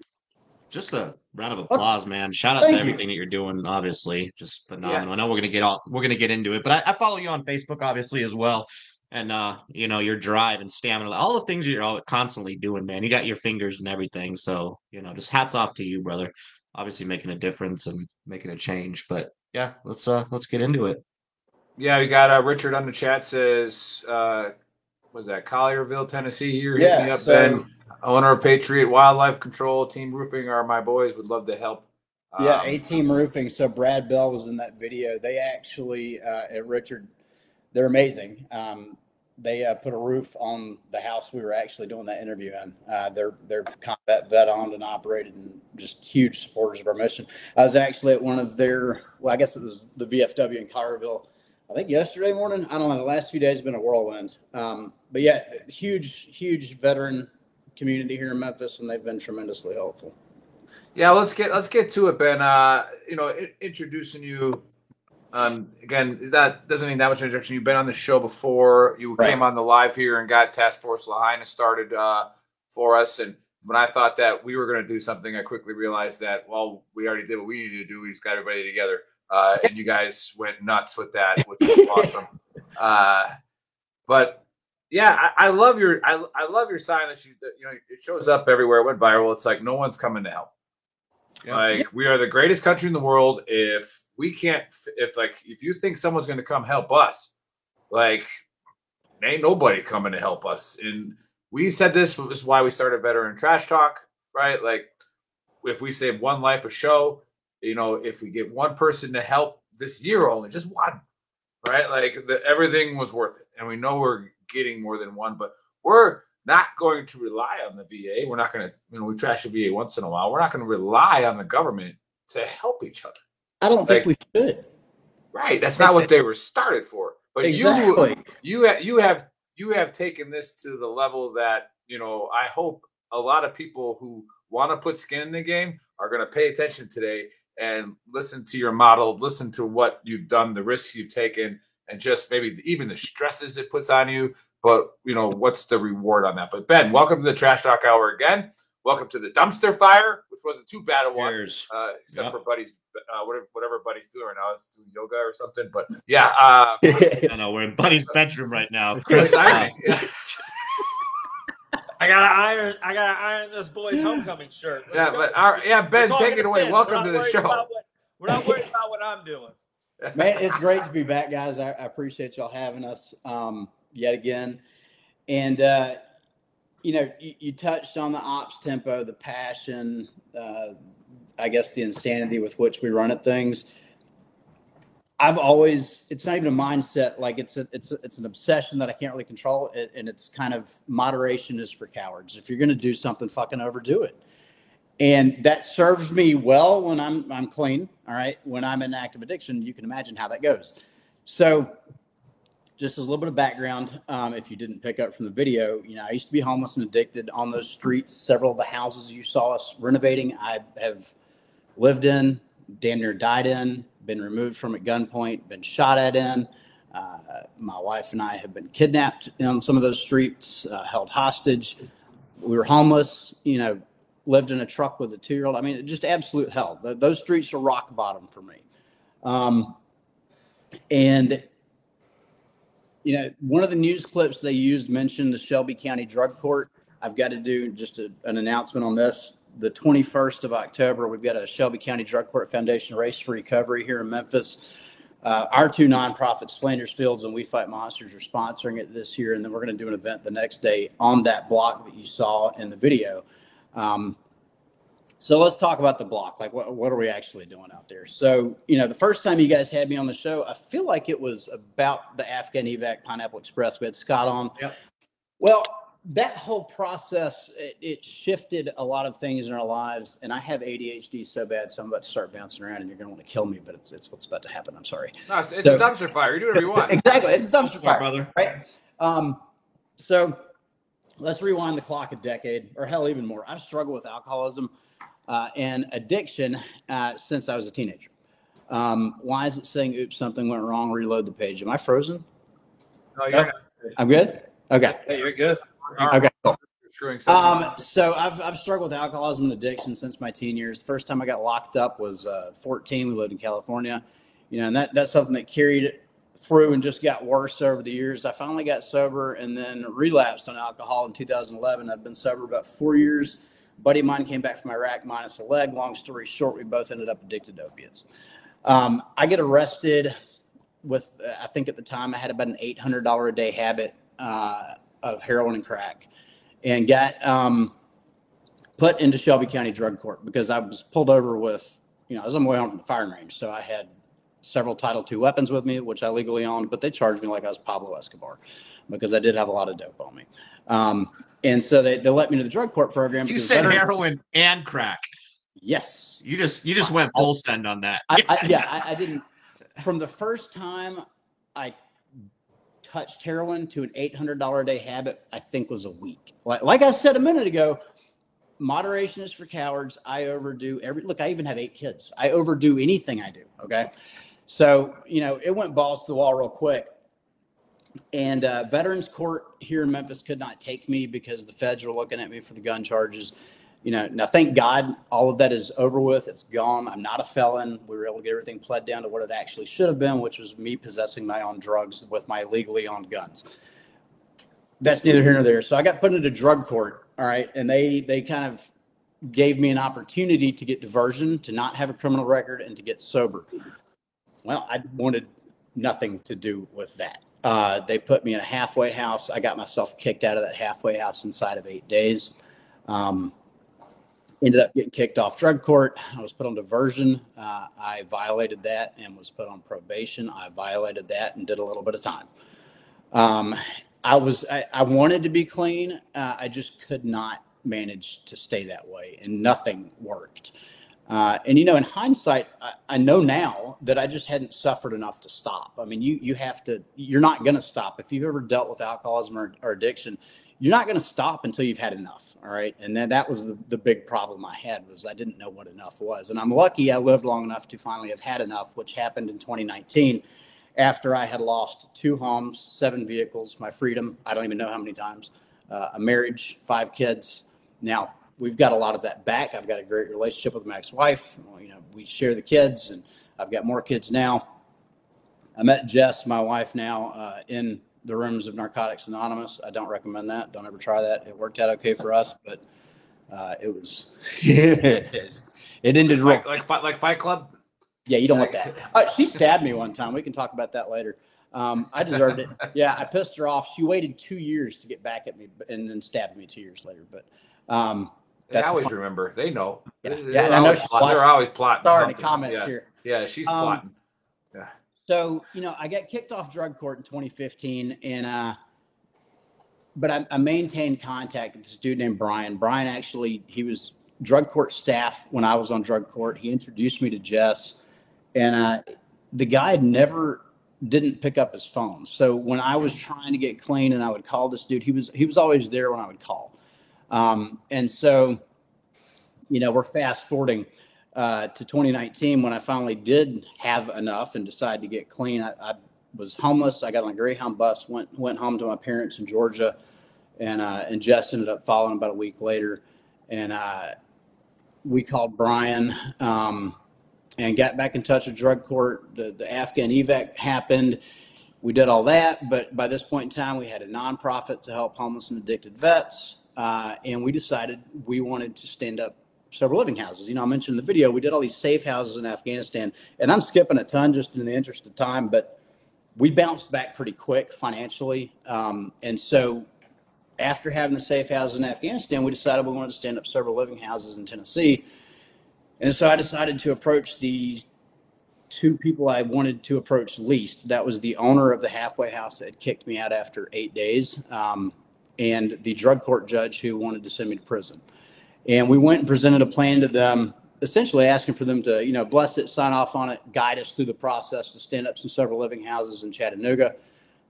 just a round of applause, man. Shout out Thank to you. everything that you're doing. Obviously, just phenomenal. I know we're gonna get all we're gonna get into it, but I, I follow you on Facebook, obviously, as well. And uh, you know, your drive and stamina, all the things you're all constantly doing, man. You got your fingers and everything. So, you know, just hats off to you, brother. Obviously making a difference and making a change. But yeah, let's uh let's get into it. Yeah, we got uh, Richard on the chat says, uh, was that Collierville, Tennessee? Here, hit me up, so- Ben. Owner of Patriot Wildlife Control, Team Roofing are my boys. Would love to help. Yeah, Um, A Team Roofing. So Brad Bell was in that video. They actually, uh, at Richard, they're amazing. Um, they uh, put a roof on the house we were actually doing that interview in. Uh, they're they're combat vet owned and operated, and just huge supporters of our mission. I was actually at one of their, well, I guess it was the VFW in Collierville. I think yesterday morning. I don't know. The last few days have been a whirlwind. Um, but yeah, huge, huge veteran community here in Memphis, and they've been tremendously helpful. Yeah, let's get let's get to it, Ben. Uh, you know, i- introducing you. Um, again, that doesn't mean that much introduction. You've been on the show before. You Right. came on the live here and got Task Force Lahaina started uh, for us. And when I thought that we were going to do something, I quickly realized that well, we already did what we needed to do. We just got everybody together, uh, and you guys went nuts with that, which is [laughs] awesome. Uh, but yeah, I, I love your I, I love your sign that you that, you know it shows up everywhere. It went viral. It's like no one's coming to help. Like we are the greatest country in the world. If we can't, if like if you think someone's going to come help us, like ain't nobody coming to help us. And we said this. This is why we started Veteran Trash Talk, right? Like if we save one life a show, you know, if we get one person to help this year only, just one, right? Like the, everything was worth it, and we know we're getting more than one, but we're not going to rely on the VA. We're not going to, you know, we trash the VA once in a while. We're not going to rely on the government to help each other. I don't think we should. Right. That's not what they were started for. But Exactly. you you you have you have taken this to the level that, you know, I hope a lot of people who want to put skin in the game are going to pay attention today and listen to your model, listen to what you've done, the risks you've taken, and just maybe even the stresses it puts on you. But you know, what's the reward on that? But Ben, welcome to the Trash Talk Hour again. Welcome to the dumpster fire, which wasn't too bad a one, uh, except Yep. for Buddy's uh, whatever whatever Buddy's doing right now. It's doing yoga or something. But yeah, uh, [laughs] I know we're in Buddy's bedroom right now. Chris, Chris, I, I gotta iron. I gotta iron this boy's homecoming shirt. Let's [laughs] yeah, go. but all right, yeah, Ben, take it away. Ben. Welcome to the show. what- we're not worried about what I'm doing. [laughs] Man, it's great to be back, guys. I, I appreciate y'all having us um, yet again. And, uh, you know, you, you touched on the ops tempo, the passion, uh, I guess the insanity with which we run at things. I've always, it's not even a mindset. Like it's a, it's a, it's an obsession that I can't really control. It, and it's kind of moderation is for cowards. If you're going to do something, fucking overdo it and that serves me well when I'm I'm clean. All right, when I'm in active addiction, you can imagine how that goes. So, just as a little bit of background, um, if you didn't pick up from the video, you know I used to be homeless and addicted on those streets. Several of the houses you saw us renovating, I have lived in, damn near died in, been removed from at gunpoint, been shot at in. Uh, my wife and I have been kidnapped on some of those streets, uh, held hostage. We were homeless, you know, lived in a truck with a two year old. I mean, just absolute hell. Th- those streets are rock bottom for me. Um, and, you know, one of the news clips they used mentioned the Shelby County Drug Court. I've got to do just a, an announcement on this. The 21st of October, we've got a Shelby County Drug Court Foundation Race for Recovery here in Memphis. Uh, our two nonprofits, Flanders Fields and We Fight Monsters, are sponsoring it this year, and then we're going to do an event the next day on that block that you saw in the video. Um, so let's talk about the block. Like, what, what are we actually doing out there? So, you know, the first time you guys had me on the show, I feel like it was about the Afghan Evac Pineapple Express. We had Scott on. Yep. Well, that whole process, it, it shifted a lot of things in our lives. And I have ADHD so bad, so I'm about to start bouncing around and you're going to want to kill me, but it's, it's what's about to happen. I'm sorry. No, it's, it's So- a dumpster fire. You do whatever you want. [laughs] exactly. It's a dumpster fire, brother. Right. Um, so let's rewind the clock a decade, or hell, even more. I've struggled with alcoholism uh, and addiction uh, since I was a teenager. Um, why is it saying, "Oops, something went wrong"? Reload the page. Am I frozen? No, you're not. I'm good. Okay. Hey, you're good. Okay. Cool. You're screwing something Um, so I've, I've struggled with alcoholism and addiction since my teen years. First time I got locked up was uh, 14. We lived in California, you know, and that, that's something that carried it through and just got worse over the years. I finally got sober and then relapsed on alcohol in 2011. I've been sober about four years. buddy of mine came back from Iraq minus a leg. Long story short, we both ended up addicted to opiates. Um, I get arrested with, uh, I think at the time I had about an $800 a day habit uh, of heroin and crack and got um, put into Shelby County Drug Court because I was pulled over with, you know, I was on my way home from the firing range. So I had several Title II weapons with me, which I legally owned, but they charged me like I was Pablo Escobar because I did have a lot of dope on me. Um, and so they, they let me into the drug court program. You said heroin and crack. Yes. You just you just went full send on that. I, I, yeah, [laughs] I, I didn't. From the first time I touched heroin to an eight hundred dollar a day habit, I think was a week. Like, like I said a minute ago, moderation is for cowards. I overdo every. Look, I even have eight kids. I overdo anything I do. Okay, so you know it went balls to the wall real quick. And uh, Veterans Court here in Memphis could not take me because the feds were looking at me for the gun charges. You know, now thank God all of that is over with. It's gone. I'm not a felon. We were able to get everything pled down to what it actually should have been, which was me possessing my own drugs with my legally owned guns. That's neither here nor there. So I got put into drug court. All right, and they they kind of gave me an opportunity to get diversion, to not have a criminal record, and to get sober. Well, I wanted nothing to do with that. Uh, they put me in a halfway house. I got myself kicked out of that halfway house inside of eight days. Um, ended up getting kicked off drug court. I was put on diversion. Uh, I violated that and was put on probation. I violated that and did a little bit of time. Um, I was I, I wanted to be clean. Uh, I just could not manage to stay that way, and nothing worked. Uh, and you know, in hindsight, I, I know now that I just hadn't suffered enough to stop. I mean, you you have to. You're not going to stop if you've ever dealt with alcoholism or, or addiction. You're not going to stop until you've had enough. All right, and then that was the, the big problem I had was I didn't know what enough was. And I'm lucky I lived long enough to finally have had enough, which happened in 2019 after I had lost two homes, seven vehicles, my freedom. I don't even know how many times, uh, a marriage, five kids. Now we've got a lot of that back. I've got a great relationship with my ex-wife. You know, we share the kids, and I've got more kids now. I met Jess, my wife, now uh, in the rooms of Narcotics Anonymous. I don't recommend that. Don't ever try that. It worked out okay for us, but uh, it was [laughs] it ended. Like, like, Fight- like Fight Club? Yeah, you don't want that. [laughs] Uh, she stabbed me one time. We can talk about that later. Um, I deserved it. Yeah, I pissed her off. She waited two years to get back at me, and then stabbed me two years later. But um, They always fun. remember. They know. Yeah, They're, yeah, and I know always, plotting. they're always plotting. Sorry, the comments yeah. here. Yeah, she's Um, plotting. So, you know, I got kicked off drug court in 2015 and uh but I, I maintained contact with this dude named Brian. Brian actually he was drug court staff when I was on drug court. He introduced me to Jess and uh the guy never didn't pick up his phone. So when I was trying to get clean and I would call this dude, he was he was always there when I would call. Um and so you know, we're fast forwarding uh, to 2019 when I finally did have enough and decided to get clean. I, I was homeless. I got on a Greyhound bus, went went home to my parents in Georgia, and uh, and Jess ended up following about a week later, and uh, we called Brian um, and got back in touch with drug court. The the Afghan evac happened. We did all that, but by this point in time, we had a nonprofit to help homeless and addicted vets, uh, and we decided we wanted to stand up several living houses. You know, I mentioned in the video, we did all these safe houses in Afghanistan, and I'm skipping a ton just in the interest of time, but we bounced back pretty quick financially. Um, and so after having the safe houses in Afghanistan, we decided we wanted to stand up several living houses in Tennessee. And so I decided to approach the two people I wanted to approach least. That was the owner of the halfway house that had kicked me out after eight days, um, and the drug court judge who wanted to send me to prison. And we went and presented a plan to them, essentially asking for them to, you know, bless it, sign off on it, guide us through the process to stand up some several living houses in Chattanooga.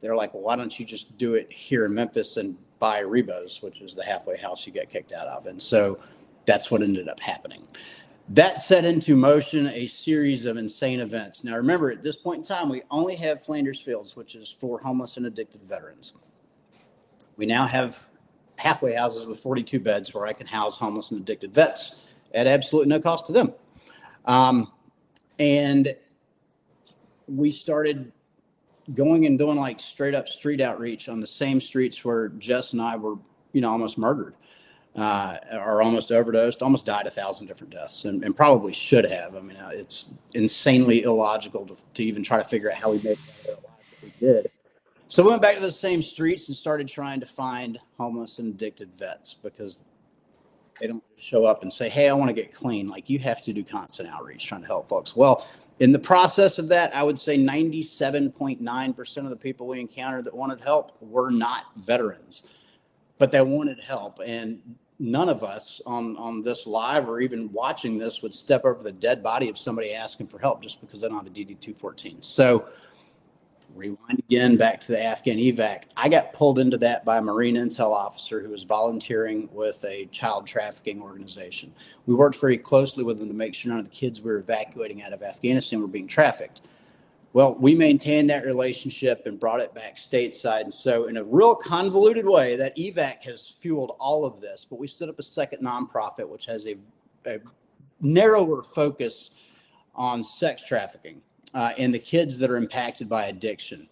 They're like, well, why don't you just do it here in Memphis and buy Rebos, which is the halfway house you get kicked out of. And so that's what ended up happening. That set into motion a series of insane events. Now, remember, at this point in time, we only have Flanders Fields, which is for homeless and addicted veterans. We now have halfway houses with 42 beds where I can house homeless and addicted vets at absolutely no cost to them. Um, and we started going and doing like straight up street outreach on the same streets where Jess and I were, you know, almost murdered uh, or almost overdosed, almost died a thousand different deaths, and, and probably should have. I mean, uh, it's insanely illogical to, to even try to figure out how we made it alive that we did. So we went back to the same streets and started trying to find homeless and addicted vets because they don't show up and say, "Hey, I want to get clean." Like you have to do constant outreach trying to help folks. Well, In the process of that, I would say 97.9% of the people we encountered that wanted help were not veterans, but they wanted help. And none of us on, on this live or even watching this would step over the dead body of somebody asking for help just because they don't have a DD 214. So, rewind again back to the Afghan evac. I got pulled into that by a Marine intel officer who was volunteering with a child trafficking organization. We worked very closely with them to make sure none of the kids we were evacuating out of Afghanistan were being trafficked. Well, we maintained that relationship and brought it back stateside. And so, in a real convoluted way, that evac has fueled all of this. But we set up a second nonprofit, which has a, a narrower focus on sex trafficking uh, and the kids that are impacted by addiction.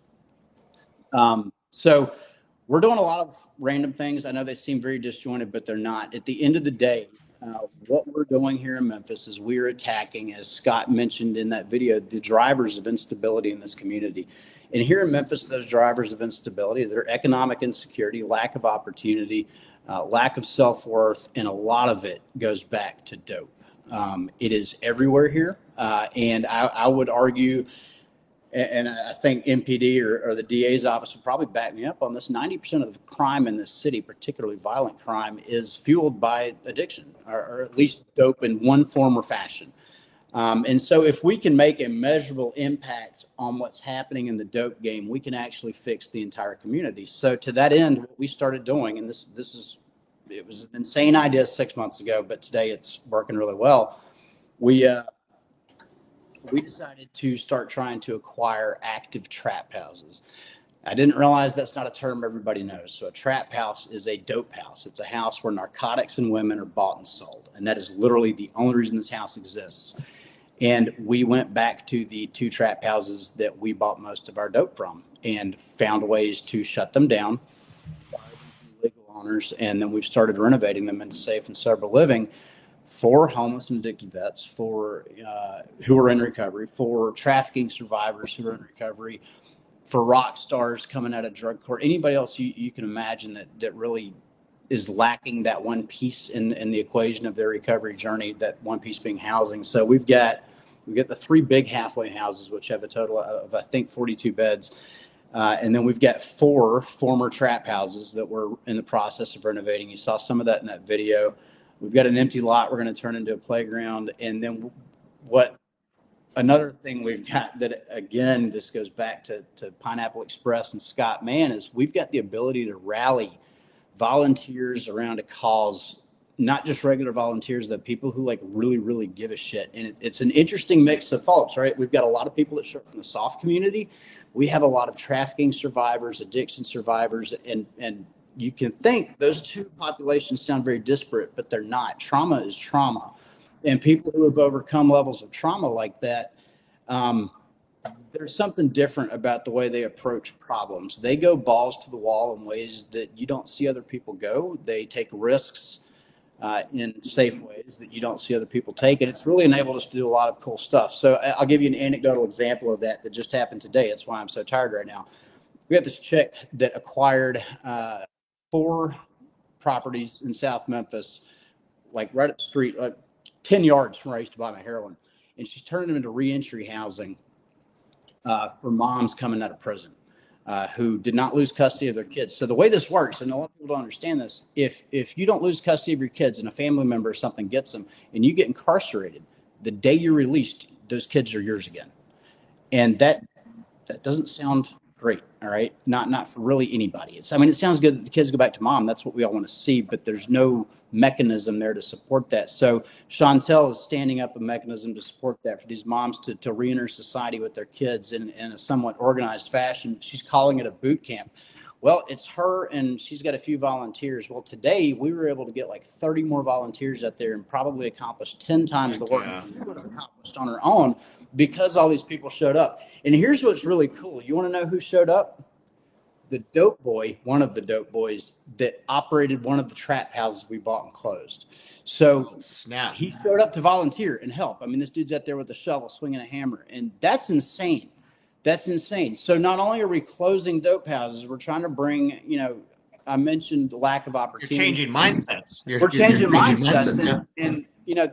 Um, so we're doing a lot of random things. I know they seem very disjointed, but they're not. At the end of the day, uh, what we're doing here in Memphis is we're attacking, as Scott mentioned in that video, the drivers of instability in this community. And here in Memphis, those drivers of instability, they're economic insecurity, lack of opportunity, uh, lack of self worth, and a lot of it goes back to dope. Um, it is everywhere here. Uh, and I, I, would argue, and I think MPD or, or, the DA's office would probably back me up on this 90% of the crime in this city, particularly violent crime, is fueled by addiction or, or at least dope in one form or fashion. Um, and so, if we can make a measurable impact on what's happening in the dope game, we can actually fix the entire community. So, to that end, what we started doing, and this this is it was an insane idea six months ago, but today it's working really well. We uh, we decided to start trying to acquire active trap houses. I didn't realize that's not a term everybody knows. So a trap house is a dope house. It's a house where narcotics and women are bought and sold, and that is literally the only reason this house exists. And we went back to the two trap houses that we bought most of our dope from and found ways to shut them down, owners, and then we've started renovating them into safe and sober living for homeless and addicted vets, for uh, who are in recovery, for trafficking survivors who are in recovery, for rock stars coming out of drug court, anybody else you, you can imagine that that really is lacking that one piece in in the equation of their recovery journey. That one piece being housing. So we've got we've got the three big halfway houses, which have a total of I think 42 beds. Uh, and then we've got four former trap houses that we're in the process of renovating. You saw some of that in that video. We've got an empty lot we're going to turn into a playground. And then what another thing we've got that again, this goes back to, to Pineapple Express and Scott Mann is we've got the ability to rally volunteers around a cause not just regular volunteers, the people who like really, really give a shit. And it, it's an interesting mix of folks, right? We've got a lot of people that show from the soft community. We have a lot of trafficking survivors, addiction survivors, and and you can think those two populations sound very disparate, but they're not. Trauma is trauma, and people who have overcome levels of trauma like that. Um, there's something different about the way they approach problems. They go balls to the wall in ways that you don't see other people go. They take risks uh, in safe ways that you don't see other people take. And it's really enabled us to do a lot of cool stuff. So I'll give you an anecdotal example of that that just happened today. That's why I'm so tired right now. We got this chick that acquired uh, four properties in South Memphis, like right up the street, like 10 yards from where I used to buy my heroin. And she's turned them into reentry housing uh, for moms coming out of prison uh, who did not lose custody of their kids. So the way this works, and a lot of people don't understand this, if if you don't lose custody of your kids and a family member or something gets them and you get incarcerated, the day you're released, those kids are yours again. And that that doesn't sound great. All right. Not not for really anybody. It's I mean, it sounds good that the kids go back to mom. That's what we all want to see, but there's no mechanism there to support that. So Chantel is standing up a mechanism to support that for these moms to, to reenter society with their kids in, in a somewhat organized fashion. She's calling it a boot camp. Well, it's her and she's got a few volunteers. Well, today we were able to get like 30 more volunteers out there and probably accomplish 10 times the work she would have accomplished on her own because all these people showed up. And here's what's really cool. You want to know who showed up? The dope boy, one of the dope boys that operated one of the trap houses we bought and closed. So oh, snap. he showed up to volunteer and help. I mean, this dude's out there with a shovel, swinging a hammer, and that's insane. That's insane. So not only are we closing dope houses, we're trying to bring, you know, I mentioned the lack of opportunity. You're changing mindsets. You're, we're changing you're mindsets, mindsets and, and you know,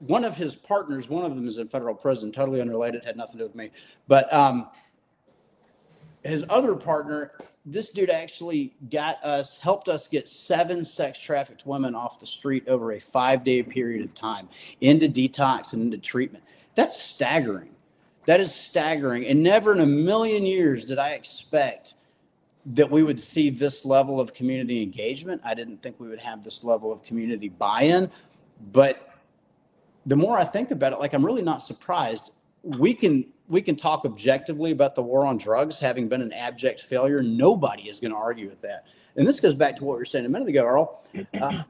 one of his partners, one of them is in federal prison, totally unrelated, had nothing to do with me. But um, his other partner, this dude actually got us, helped us get seven sex trafficked women off the street over a five day period of time into detox and into treatment. That's staggering. That is staggering. And never in a million years did I expect that we would see this level of community engagement. I didn't think we would have this level of community buy in. But the more I think about it, like I'm really not surprised. We can we can talk objectively about the war on drugs having been an abject failure. Nobody is going to argue with that. And this goes back to what we were saying a minute ago, Earl. Uh,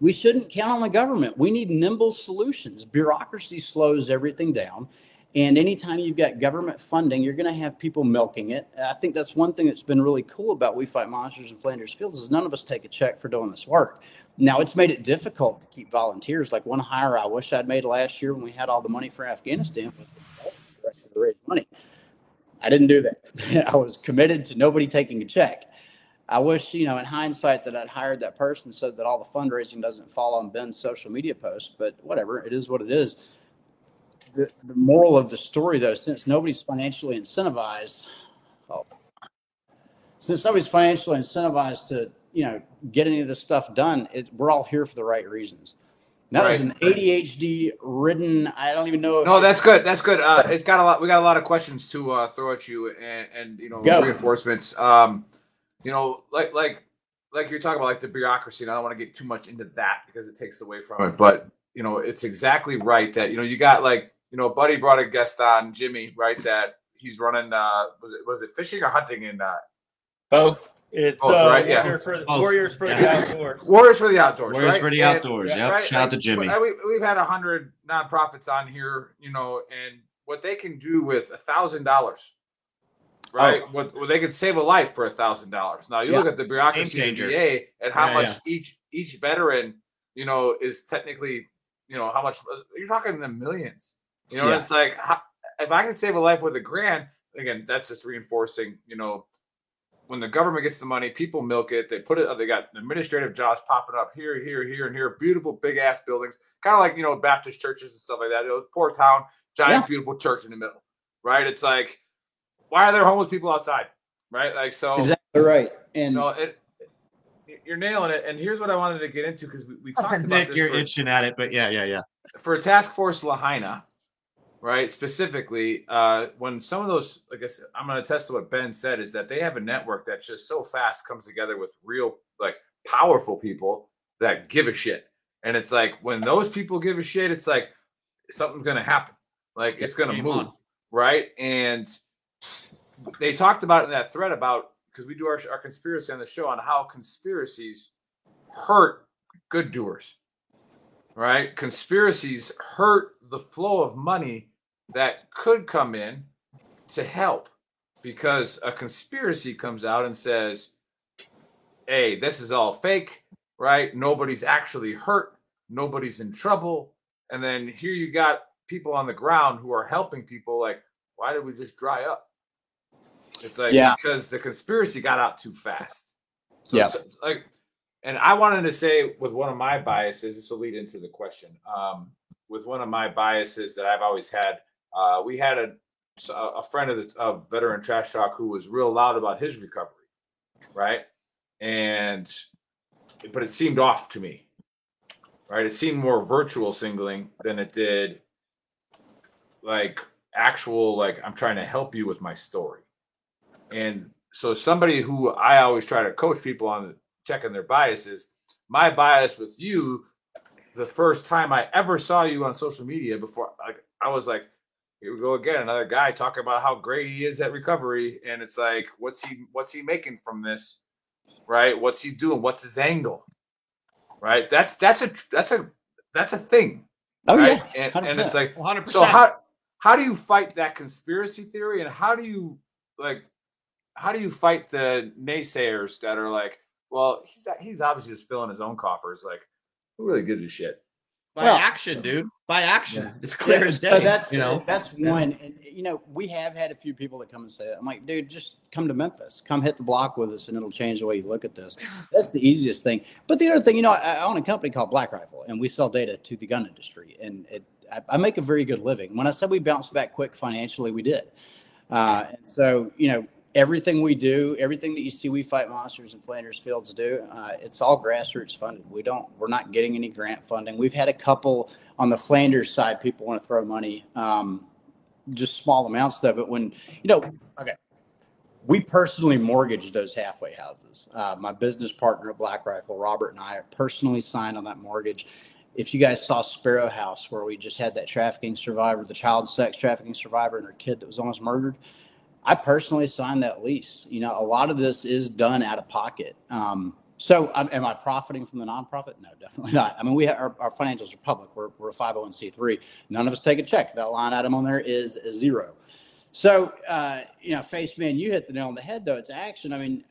we shouldn't count on the government. We need nimble solutions. Bureaucracy slows everything down. And anytime you've got government funding, you're going to have people milking it. I think that's one thing that's been really cool about We Fight Monsters in Flanders Fields is none of us take a check for doing this work. Now it's made it difficult to keep volunteers. Like one hire I wish I'd made last year when we had all the money for Afghanistan to raise money. I didn't do that. [laughs] I was committed to nobody taking a check. I wish, you know, in hindsight, that I'd hired that person so that all the fundraising doesn't fall on Ben's social media posts. But whatever, it is what it is. The, the moral of the story, though, since nobody's financially incentivized, oh, since nobody's financially incentivized to, you know, get any of this stuff done, it, we're all here for the right reasons. That was an ADHD ridden. I don't even know. If No, that's good. That's good. Uh, it's got a lot. We got a lot of questions to uh, throw at you, and and you know Go. reinforcements. Um, you know, like like like you're talking about, like the bureaucracy. And I don't want to get too much into that because it takes away from it. But you know, it's exactly right that you know you got like you know, Buddy brought a guest on, Jimmy, right? That he's running. Uh, was it was it fishing or hunting in uh, Both. It's Both, uh, right? Yeah. Warriors for, Warriors for the outdoors. Warriors for the outdoors. Warriors right? for the outdoors. yeah, Yep. Shout out to Jimmy. We, we've had a hundred nonprofits on here, you know, and what they can do with a thousand dollars, right? What, what they could save a life for a thousand dollars. Now you look at the bureaucracy Game of the. VA and how Yeah, much yeah. each each veteran, you know, is technically, you know, how much you're talking in the millions. You know, Yeah. it's like how, if I can save a life with a grant, again, that's just reinforcing, you know, when the government gets the money, people milk it. They put it. They got administrative jobs popping up here, here, here, and here. Beautiful big ass buildings, kind of like you know Baptist churches and stuff like that. You know, poor town, giant Yeah. beautiful church in the middle, right? It's like, why are there homeless people outside, right? Like so. Exactly right. And no, it, you're nailing it. And here's what I wanted to get into because we, we talked [laughs] about Nick, this you're for- itching at it, but yeah, yeah, yeah. for a Task Force Lahaina, right? Specifically, uh, when some of those, like I said, I'm going to attest to what Ben said, is that they have a network that's just so fast comes together with real, like, powerful people that give a shit. And it's like when those people give a shit, it's like something's going to happen. Like it's going to move, on. right? And they talked about in that thread about because we do our, our conspiracy on the show on how conspiracies hurt good doers right? Conspiracies hurt the flow of money that could come in to help because a conspiracy comes out and says, hey, this is all fake, right? Nobody's actually hurt, nobody's in trouble. And then here you got people on the ground who are helping people, like, why did we just dry up? It's like Yeah. because the conspiracy got out too fast. So Yeah. like and I wanted to say with one of my biases, this will lead into the question. Um, with one of my biases that I've always had, uh, we had a a friend of the of veteran trash talk who was real loud about his recovery, right? And but it seemed off to me, right? It seemed more virtue signaling than it did like actual like I'm trying to help you with my story. And so somebody who I always try to coach people on checking their biases, my bias with you, the first time I ever saw you on social media before like I was like, here we go again, another guy talking about how great he is at recovery. And it's like, what's he what's he making from this? Right? What's he doing? What's his angle? Right? That's that's a that's a that's a thing. Oh, right? yeah, And, and it's like 100%. so how how do you fight that conspiracy theory and how do you like how do you fight the naysayers that are like well he's he's obviously just filling his own coffers like who really gives a shit By Well- action, dude. By action. It's clear Yeah, as so day. that's you know. that's one. And you know, we have had a few people that come and say that. I'm like, dude, just come to Memphis, come hit the block with us, and it'll change the way you look at this. [laughs] That's the easiest thing. But the other thing, you know, I, I own a company called Black Rifle, and we sell data to the gun industry, and it, I, I make a very good living. When I said we bounced back quick financially, we did. Uh, and so, you know, everything we do, everything that you see we fight monsters and Flanders Fields do, uh, it's all grassroots funded. We don't, we're not getting any grant funding. We've had a couple on the Flanders side, people want to throw money, um, just small amounts of it. When you know, okay, we personally mortgaged those halfway houses. Uh, my business partner at Black Rifle, Robert, and I personally signed on that mortgage. If you guys saw Sparrow House, where we just had that trafficking survivor, the child sex trafficking survivor, and her kid that was almost murdered, I personally signed that lease. You know, a lot of this is done out of pocket. Um, so, um, am I profiting from the nonprofit? No, definitely not. I mean, we have, our, our financials are public. We're, we're a 501c3. None of us take a check. That line item on there is zero. So, uh, you know, Faceman, you hit the nail on the head, though. It's action. I mean,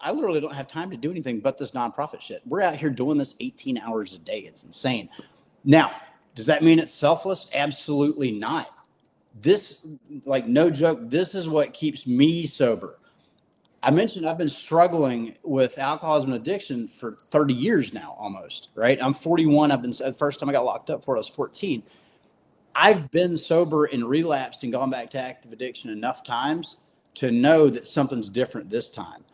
I literally don't have time to do anything but this nonprofit shit. We're out here doing this 18 hours a day. It's insane. Now, does that mean it's selfless? Absolutely not. This, like, no joke, this is what keeps me sober. I mentioned I've been struggling with alcoholism and addiction for 30 years now, almost, right? I'm 41. I've been, the first time I got locked up for it, I was 14. I've been sober and relapsed and gone back to active addiction enough times to know that something's different this time.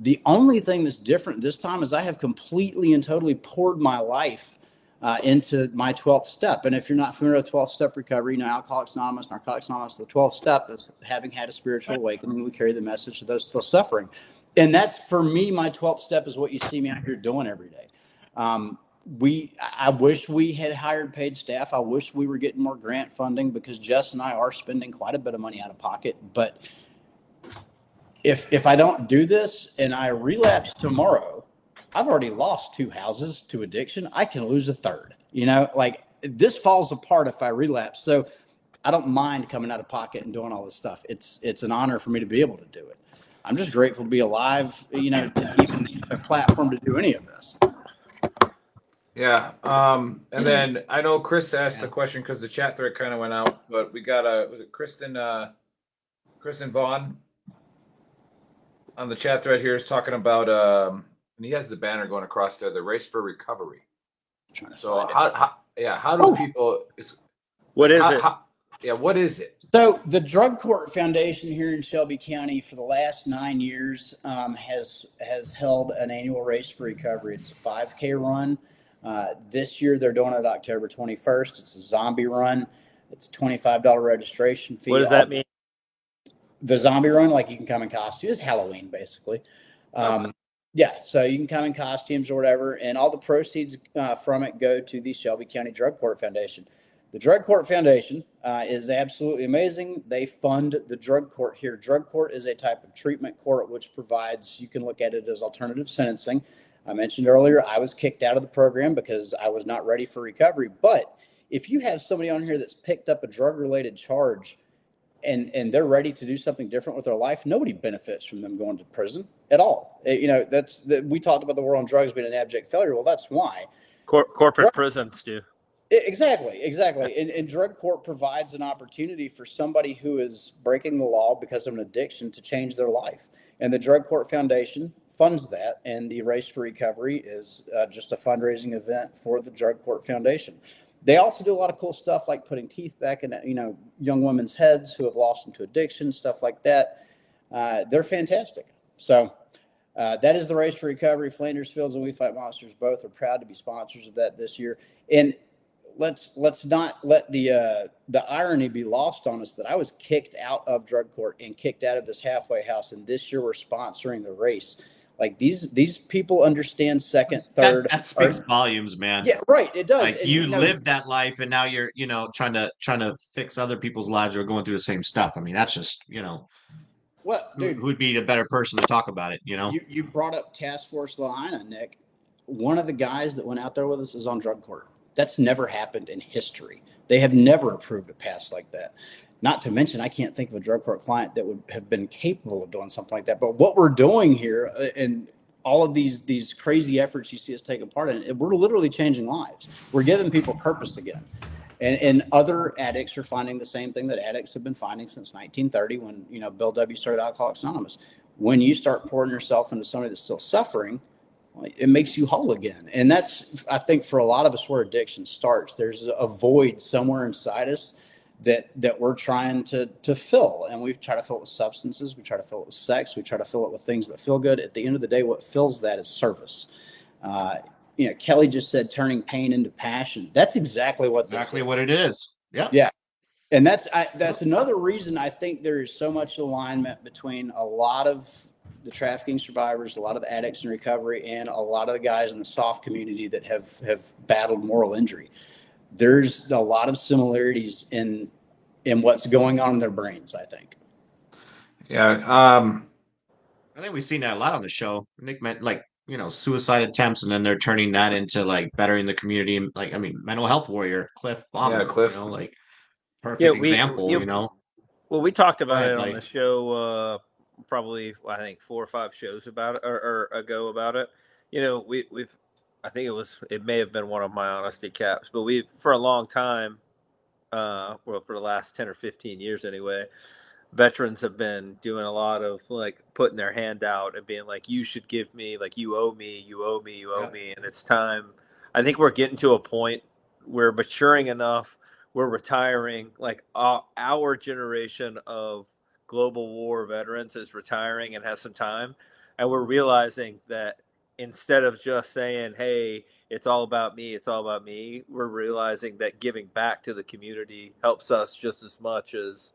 The only thing that's different this time is I have completely and totally poured my life uh, into my 12th step. And if you're not familiar with 12th step recovery, you know, Alcoholics Anonymous, Narcotics Anonymous, the 12th step is having had a spiritual awakening. We carry the message to those still suffering. And that's for me, my 12th step is what you see me out here doing every day. Um, we, I wish we had hired paid staff. I wish we were getting more grant funding because Jess and I are spending quite a bit of money out of pocket. But if if I don't do this and I relapse tomorrow, I've already lost two houses to addiction. I can lose a third. You know, like this falls apart if I relapse. So I don't mind coming out of pocket and doing all this stuff. It's it's an honor for me to be able to do it. I'm just grateful to be alive, you know, to even have a platform to do any of this. Yeah. Um, and then I know Chris asked a question because the chat thread kind of went out, but we got a was it Kristen uh Kristen Vaughn on the chat thread here is talking about um and he has the banner going across there, the race for recovery. So how, how yeah, how do people is What is how- it? how- yeah, what is it? So the Drug Court Foundation here in Shelby County for the last nine years um, has has held an annual race for recovery. It's a 5K run. Uh, this year they're doing it October 21st. It's a zombie run. It's a $25 registration fee. What does that mean? The zombie run, like you can come in costume, is Halloween basically. Um, yeah, so you can come in costumes or whatever, and all the proceeds uh, from it go to the Shelby County Drug Court Foundation. The Drug Court Foundation uh, is absolutely amazing. They fund the drug court here. Drug court is a type of treatment court which provides, you can look at it as alternative sentencing. I mentioned earlier, I was kicked out of the program because I was not ready for recovery. But if you have somebody on here that's picked up a drug related charge and, and they're ready to do something different with their life, nobody benefits from them going to prison at all. Uh, You know, that's the, we talked about the war on drugs being an abject failure. Well, that's why. Cor- corporate prisons do. I- E, Exactly, exactly. And, and drug court provides an opportunity for somebody who is breaking the law because of an addiction to change their life. And the Drug Court Foundation funds that. And the Race for Recovery is uh, just a fundraising event for the Drug Court Foundation. They also do a lot of cool stuff like putting teeth back in, you know, young women's heads who have lost them to addiction, stuff like that. Uh, they're fantastic. So uh, that is the Race for Recovery. Flanders Fields and We Fight Monsters both are proud to be sponsors of that this year. And let's let's not let the uh, the irony be lost on us that I was kicked out of drug court and kicked out of this halfway house, and this year we're sponsoring the race. Like these these people understand second, third. That, that speaks or- volumes, man. yeah, right. It does. Like And, you know, lived that life, and now you're, you know, trying to trying to fix other people's lives who are going through the same stuff. I mean, that's just, you know, what, who, dude? who'd be the better person to talk about it? You know, You, you brought up Task Force Lahaina, Nick. One of the guys that went out there with us is on drug court. That's never happened in history. They have never approved a pass like that. Not to mention, I can't think of a drug court client that would have been capable of doing something like that. But what we're doing here, uh, and all of these these crazy efforts you see us taking part in, we're literally changing lives. We're giving people purpose again. And, and other addicts are finding the same thing that addicts have been finding since 1930 when you know Bill W started Alcoholics Anonymous. When you start pouring yourself into somebody that's still suffering, it makes you whole again. And that's I think for a lot of us where addiction starts. There's a void somewhere inside us that that we're trying to to fill. And we try to fill it with substances we try to fill it with sex we try to fill it with things that feel good. At the end of the day what fills that is service. Uh, you know kelly just said turning pain into passion. That's exactly what exactly what it is. Yeah. Yeah. And that's I, that's another reason i think there is so much alignment between a lot of the trafficking survivors a lot of the addicts in recovery and a lot of the guys in the SOF community that have have battled moral injury there's a lot of similarities in in what's going on in their brains i think yeah um i think we've seen that a lot on the show nick meant like you know suicide attempts and then they're turning that into like bettering the community and like i mean mental health warrior cliff Bomber, Yeah, Cliff. you know like perfect Yeah, we- example you- you know Well, we talked about ahead, it on Mike. the show uh, probably I think four or five shows about it or, or ago about it. You know, we we've I think it was it may have been one of my honesty caps, but we for a long time, uh, well for the last ten or fifteen years anyway, veterans have been doing a lot of like putting their hand out and being like, "You should give me like you owe me, you owe me, you owe me," and it's time. I think we're getting to a point we're maturing enough we're retiring like uh, our generation of global war veterans is retiring and has some time and we're realizing that instead of just saying hey it's all about me it's all about me we're realizing that giving back to the community helps us just as much as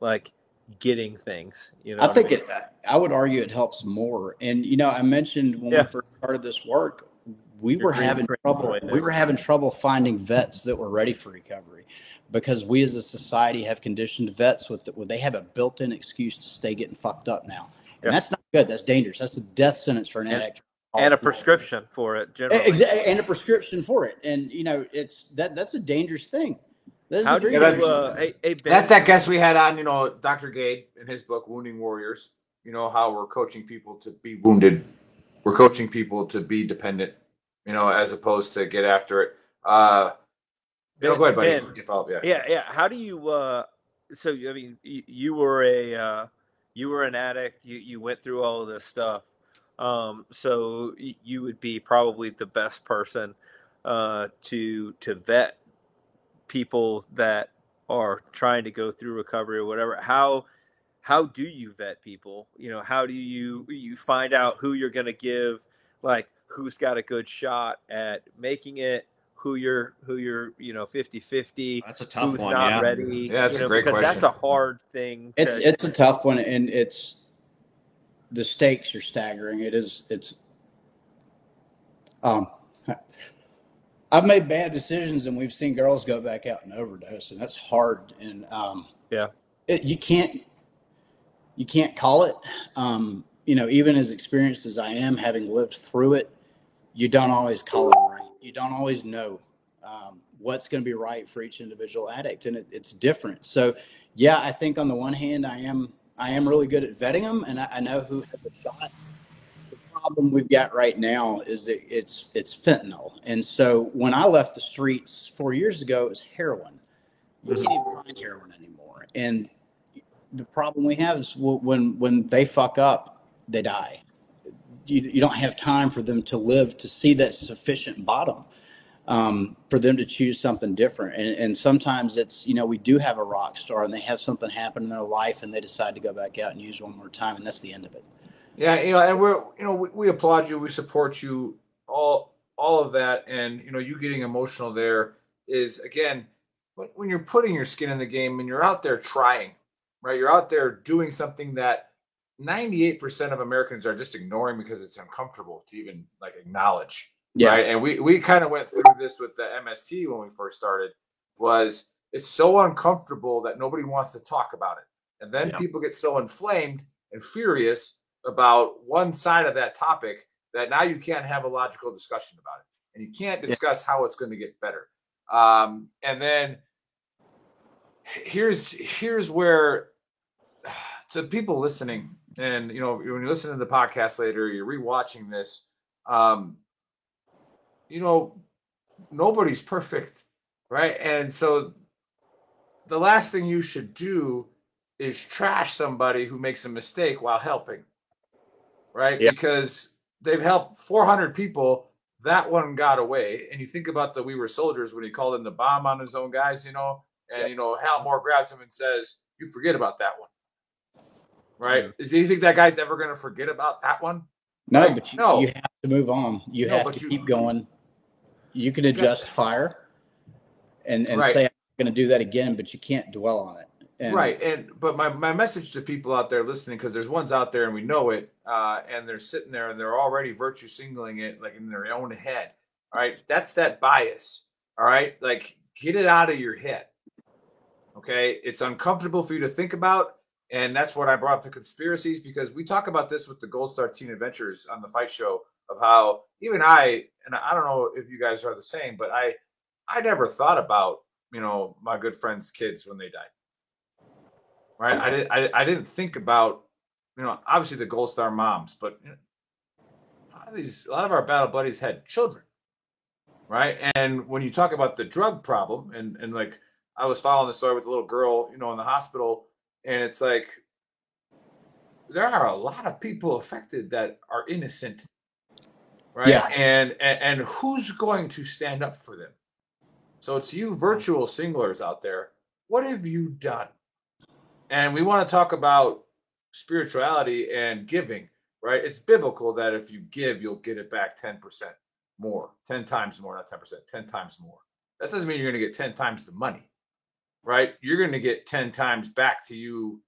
like getting things you know I think mean? it. I would argue it helps more. And you know, I mentioned when Yeah. we first started this work, we You're were having trouble. We were having trouble finding vets that were ready for recovery, because we as a society have conditioned vets with with they have a built-in excuse to stay getting fucked up now, Yeah. and that's not good. That's dangerous. That's a death sentence for an And- addict. And a prescription for it generally and a prescription for it. And you know, it's that that's a dangerous thing. That's How do you, uh, thing. hey, hey, That's that guest we had on, you know, Dr. Gade in his book, Wounding Warriors. You know, how we're coaching people to be wounded. We're coaching people to be dependent, you know, as opposed to get after it. Uh, you know, go ahead, buddy. Ben, You follow- yeah. yeah, yeah. How do you? uh So I mean, you, you were a uh, you were an addict. You you went through all of this stuff. Um, so y- you would be probably the best person uh, to to vet people that are trying to go through recovery or whatever. How how do you vet people? You know, how do you you find out who you're going to give like who's got a good shot at making it who you're who you're you know 50 50 That's a tough who's one, not yeah. ready Yeah, that's a know, great because that's a hard thing It's it's a tough one, and it's the stakes are staggering. It is. It's. Um, I've made bad decisions, and we've seen girls go back out and overdose, and that's hard. And um, yeah, it, you can't you can't call it. Um, you know, even as experienced as I am, having lived through it, you don't always call it right. You don't always know um, what's going to be right for each individual addict, and it, it's different. So, yeah, I think on the one hand, I am I am really good at vetting them, and I, I know who had the shot. The problem we've got right now is that it's it's fentanyl, and so when I left the streets four years ago, it was heroin. You mm-hmm. can't even find heroin anymore, and the problem we have is when when they fuck up, they die. You, you don't have time for them to live to see that sufficient bottom um, for them to choose something different. And, and sometimes it's you know we do have a rock star and they have something happen in their life and they decide to go back out and use one more time and that's the end of it. Yeah, you know, and we're you know we, we applaud you, we support you, all all of that, and you know you getting emotional there is again when, when you're putting your skin in the game and you're out there trying, right? You're out there doing something that 98% of Americans are just ignoring because it's uncomfortable to even like acknowledge. Yeah. Right. And we we kind of went through this with the MST when we first started. Was it's so uncomfortable that nobody wants to talk about it, and then people get so inflamed and furious about one side of that topic that now you can't have a logical discussion about it, and you can't discuss how it's going to get better. Um, and then here's here's where [sighs] to people listening, and you know when you listen to the podcast later, you're rewatching this. Um, you know, nobody's perfect, right? And so the last thing you should do is trash somebody who makes a mistake while helping, right? Yeah. Because they've helped 400 people. That one got away. And you think about the We Were Soldiers when he called in the bomb on his own guys, you know, and, you know, Hal Moore grabs him and says, You forget about that one. Right? Is Do you think that guy's ever going to forget about that one? No, Right? but you, no. you have to move on. You No, have to you- keep going. You can adjust fire and, and Right. say, I'm going to do that again, but you can't dwell on it. And right and but my, my message to people out there listening because there's ones out there and we know it uh, and they're sitting there and they're already virtue signaling it like in their own head all right that's that bias all right like get it out of your head okay it's uncomfortable for you to think about and that's what i brought up the conspiracies because we talk about this with the gold star teen adventures on the fight show of how even i and i don't know if you guys are the same but i i never thought about you know my good friends kids when they died right? I didn't I, I didn't think about you know obviously the gold star moms, but you know, a lot of these a lot of our battle buddies had children, right? And when you talk about the drug problem, and and like I was following the story with the little girl, you know, in the hospital, and it's like there are a lot of people affected that are innocent, right? Yeah. And and, and who's going to stand up for them? So to you virtue signalers out there, what have you done? And we want to talk about spirituality and giving, right? It's biblical that if you give, you'll get it back 10% more, 10 times more, not 10%, 10 times more. That doesn't mean you're going to get 10 times the money, right? You're going to get 10 times back to you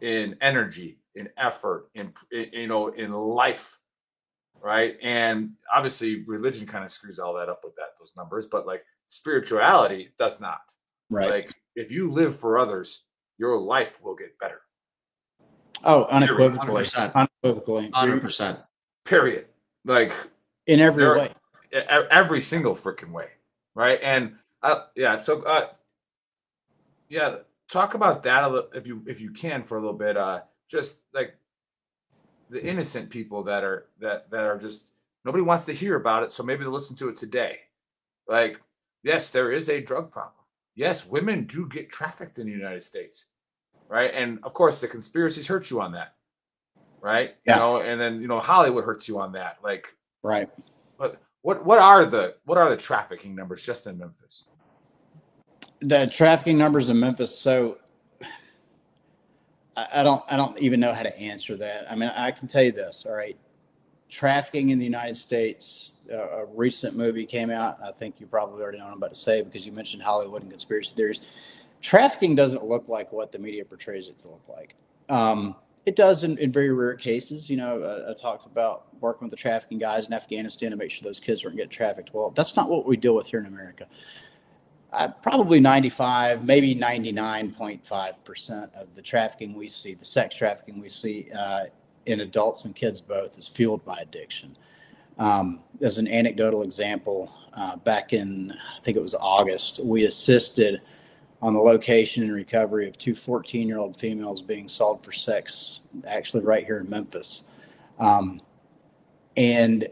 in energy, in effort, in, in you know, in life, right? And obviously religion kind of screws all that up with that those numbers, but like spirituality does not. Right. Like if you live for others, your life will get better. Oh, unequivocally. 100%. Unequivocally. Hundred percent. Period. Like In every there- way. every single freaking way, right? And uh, yeah, so uh, yeah, talk about that a little if you if you can for a little bit. Uh, just like the innocent people that are that that are just nobody wants to hear about it, so maybe they'll listen to it today. Like, yes, there is a drug problem. Yes, women do get trafficked in the United States, right? And of course, the conspiracies hurt you on that, right? Yeah. You know, and then you know Hollywood hurts you on that, like Right. but what what are the what are the trafficking numbers just in Memphis? the trafficking numbers in Memphis. So I, don't I don't even know how to answer that. I mean, I can tell you this. All right, trafficking in the United States. Uh, a recent movie came out. I think you probably already know what I'm about to say because you mentioned Hollywood and conspiracy theories. Trafficking doesn't look like what the media portrays it to look like. Um, it does in, in very rare cases. You know, uh, I talked about working with the trafficking guys in Afghanistan to make sure those kids weren't getting trafficked. Well, that's not what we deal with here in America uh, probably 95, maybe 99.5% of the trafficking we see, the sex trafficking we see uh, in adults and kids both, is fueled by addiction. Um, as an anecdotal example, uh, back in, I think it was August, we assisted on the location and recovery of two 14 year old females being sold for sex, actually, right here in Memphis. Um, and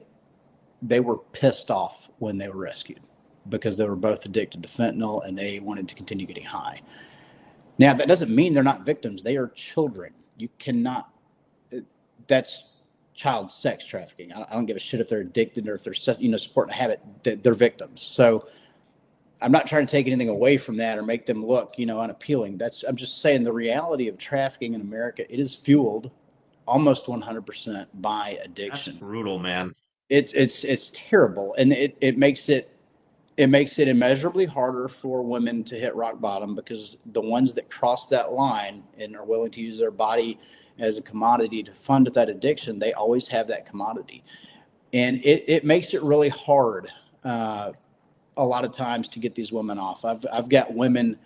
they were pissed off when they were rescued because they were both addicted to fentanyl and they wanted to continue getting high. Now, that doesn't mean they're not victims. They are children. You cannot, uh, that's child sex trafficking. I don't give a shit if they're addicted or if they're, you know, supporting a habit, They- they're victims. So I'm not trying to take anything away from that or make them look, you know, unappealing. That's, I'm just saying the reality of trafficking in America, it is fueled almost 100% by addiction Brutal, man. it's it's it's terrible and it it makes it it makes it immeasurably harder for women to hit rock bottom because the ones that cross that line and are willing to use their body as a commodity to fund that addiction they always have that commodity. And it, it makes it really hard uh, a lot of times to get these women off. I've, I've got women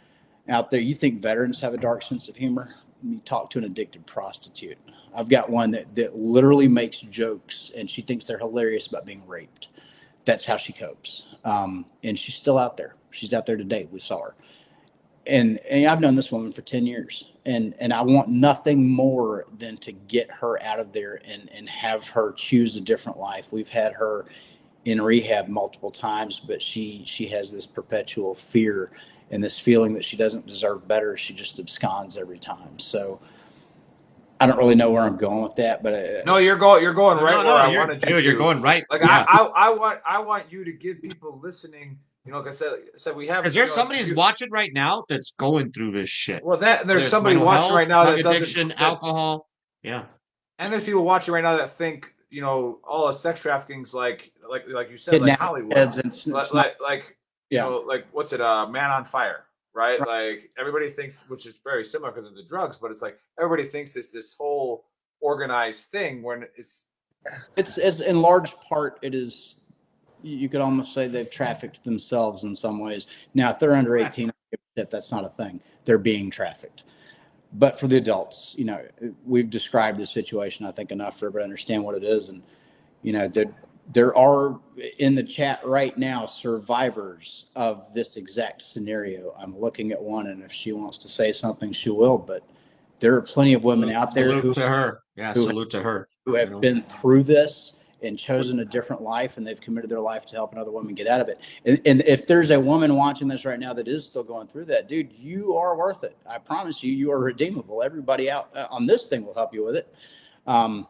out there you think veterans have a dark sense of humor? You talk to an addicted prostitute. I've got one that, that literally makes jokes and she thinks they're hilarious about being raped that's how she copes um, and she's still out there she's out there today we saw her and and I've known this woman for 10 years and and I want nothing more than to get her out of there and and have her choose a different life. We've had her in rehab multiple times, but she she has this perpetual fear and this feeling that she doesn't deserve better. She just absconds every time. So I don't really know where I'm going with that, but uh, No, you're going. You're going right no, where no, I you're- wanted you dude, you're going right. Like Yeah. I, I, I want, I want you to give people listening. You know, like I said, like I said we have. Is there you know, somebody who's watching right now that's going through this shit? Well, that there's There's somebody watching health, right now that drug doesn't addiction, that- alcohol. Yeah. and there's people watching right now that think you know all of sex trafficking's like like like you said like Hollywood, kids, and it's- like it's not- like, like Yeah. you know like what's it uh Man on Fire right? Like everybody thinks, which is very similar because of the drugs, but it's like everybody thinks it's this whole organized thing when it's It's, it's in large part, it is, you could almost say they've trafficked themselves in some ways. Now, if they're under 18, that that's not a thing. They're being trafficked. But for the adults, you know, we've described the situation, I think, enough for everybody to understand what it is. And, you know, there, are in the chat right now survivors of this exact scenario. I'm looking at one, and if she wants to say something, she will. But there are plenty of women out there Salute who, to her. Yeah, who- salute to her. who have You know? been through this and chosen a different life and they've committed their life to help another woman get out of it. And, and if there's a woman watching this right now that is still going through that, dude, you are worth it. I promise you, you are redeemable. Everybody out uh, on this thing will help you with it. Um,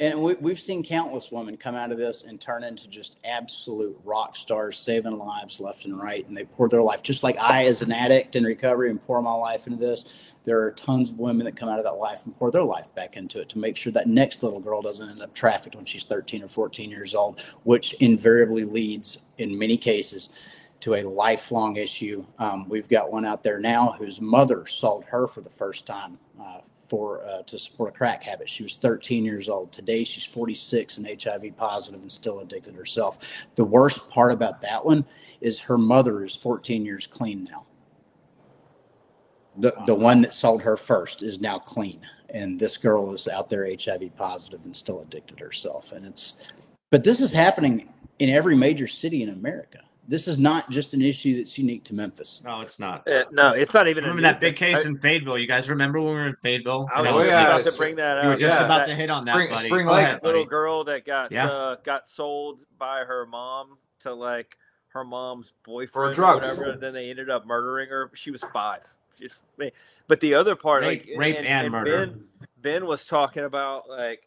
and we, we've seen countless women come out of this and turn into just absolute rock stars, saving lives left and right. And they pour their life, just like I, as an addict in recovery, and pour my life into this. There are tons of women that come out of that life and pour their life back into it to make sure that next little girl doesn't end up trafficked when she's 13 or 14 years old, which invariably leads, in many cases, to a lifelong issue. Um, we've got one out there now whose mother sold her for the first time uh, for uh, to support a crack habit. She was 13 years old. Today she's 46 and HIV positive and still addicted herself. The worst part about that one is her mother is 14 years clean now. The the one that sold her first is now clean, and this girl is out there HIV positive and still addicted herself. And it's but this is happening in every major city in America. This is not just an issue that's unique to Memphis. No, it's not. Uh, no, it's not even. a Remember new that big thing. case I- in Fayetteville? You guys remember when we were in Fayetteville? I was And just like- about to bring that up. You were just Yeah. about to hit on that, Spring- buddy. Spring Go ahead, little buddy. girl that got Yeah. uh, got sold by her mom to like her mom's boyfriend For drugs. or whatever. And then they ended up murdering her. She was five. Just but the other part, Rape- like rape and murder. Ben, ben was talking about like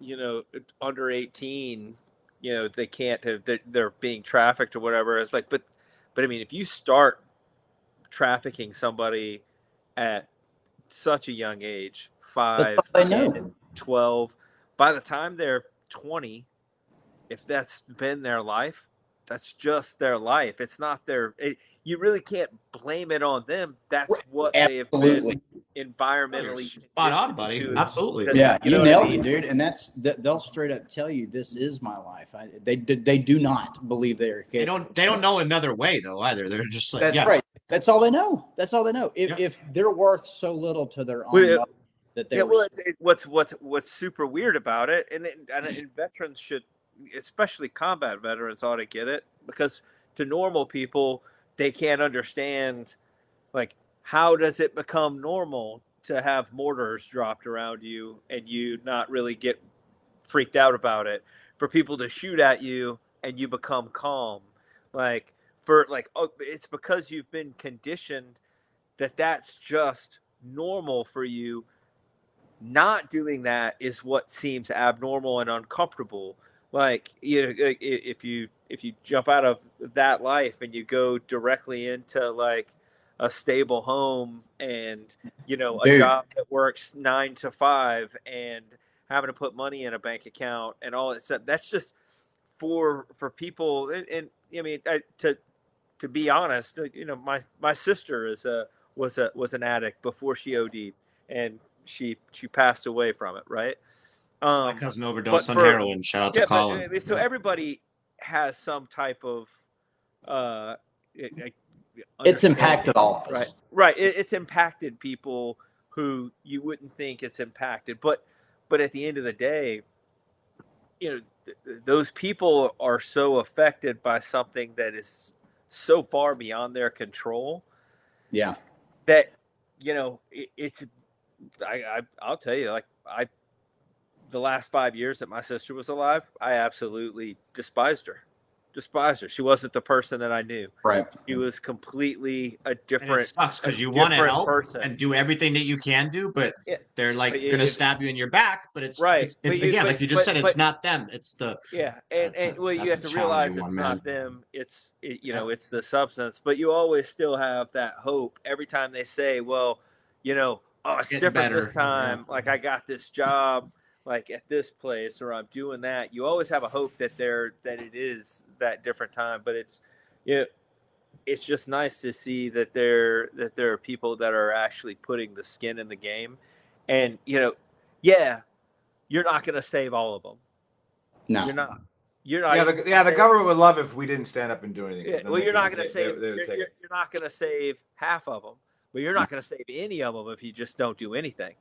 you know under eighteen. You know they can't have they're, they're being trafficked or whatever. It's like, but but I mean, if you start trafficking somebody at such a young age, five, all they know. 10, 12, by the time they're 20, if that's been their life, that's just their life. It's not their, it, you really can't blame it on them. That's what they have Absolutely. been environmentally spot on, buddy. to. Absolutely. That- Yeah, you, know what I nailed mean? it, dude. And that's they'll straight up tell you this is my life. I, they they do not believe they are. They don't. They don't know another way though either. They're just like, That's yeah. right. That's all they know. That's all they know. If if they're worth so little to their own Well, yeah. that they yeah, well, it's, it, what's what's what's super weird about it, and, it, and, and veterans should, especially combat veterans, ought to get it because to normal people, they can't understand, like, how does it become normal to have mortars dropped around you and you not really get freaked out about it? For people to shoot at you and you become calm, like for like, oh, it's because you've been conditioned that that's just normal for you. Not doing that is what seems abnormal and uncomfortable like you know if you if you jump out of that life and you go directly into like a stable home and you know a Dude. job that works nine to five and having to put money in a bank account and all that stuff that's just for for people and, and i mean I, to to be honest you know my my sister is a was a was an addict before she OD'd and she she passed away from it right um My cousin overdosed but on heroin. Shout out to yeah, but, Colin. uh, so everybody has some type of uh it- it- It's impacted understanding, all of us. right right it, it's impacted people who you wouldn't think it's impacted but but at the end of the day you know th- th- those people are so affected by something that is so far beyond their control Yeah. that you know it, it's I, I I'll tell you like I the last five years that my sister was alive, I absolutely despised her. Despised her. She wasn't the person that I knew. Right. She was completely a And different. it sucks because you want to help person. and do everything that you can do, but Yeah, they're like gonna stab you in your back. But it's Right, It's, it's you- again, but- like you just but- said, it's not them. It's the Yeah, and, That's a- and well, you have to realize it's one, not them. It's it, you know, it's the substance. But you always still have that hope every time they say, "Well, you know, oh, It's it's, different better." this time. Like I got this job, like at this place, or I'm doing that." You always have a hope that they're that it is that different time. But it's you know, it's just nice to see that there that there are people that are actually putting the skin in the game, and you know, yeah, you're not going to save all of them. No. You're not. You're not. Yeah, the, yeah, the government would love if we didn't stand up and do anything. Yeah, well, you're not going to save. They, they would you're, take you're, you're not going to save half of them, but you're not going to save any of them if you just don't do anything.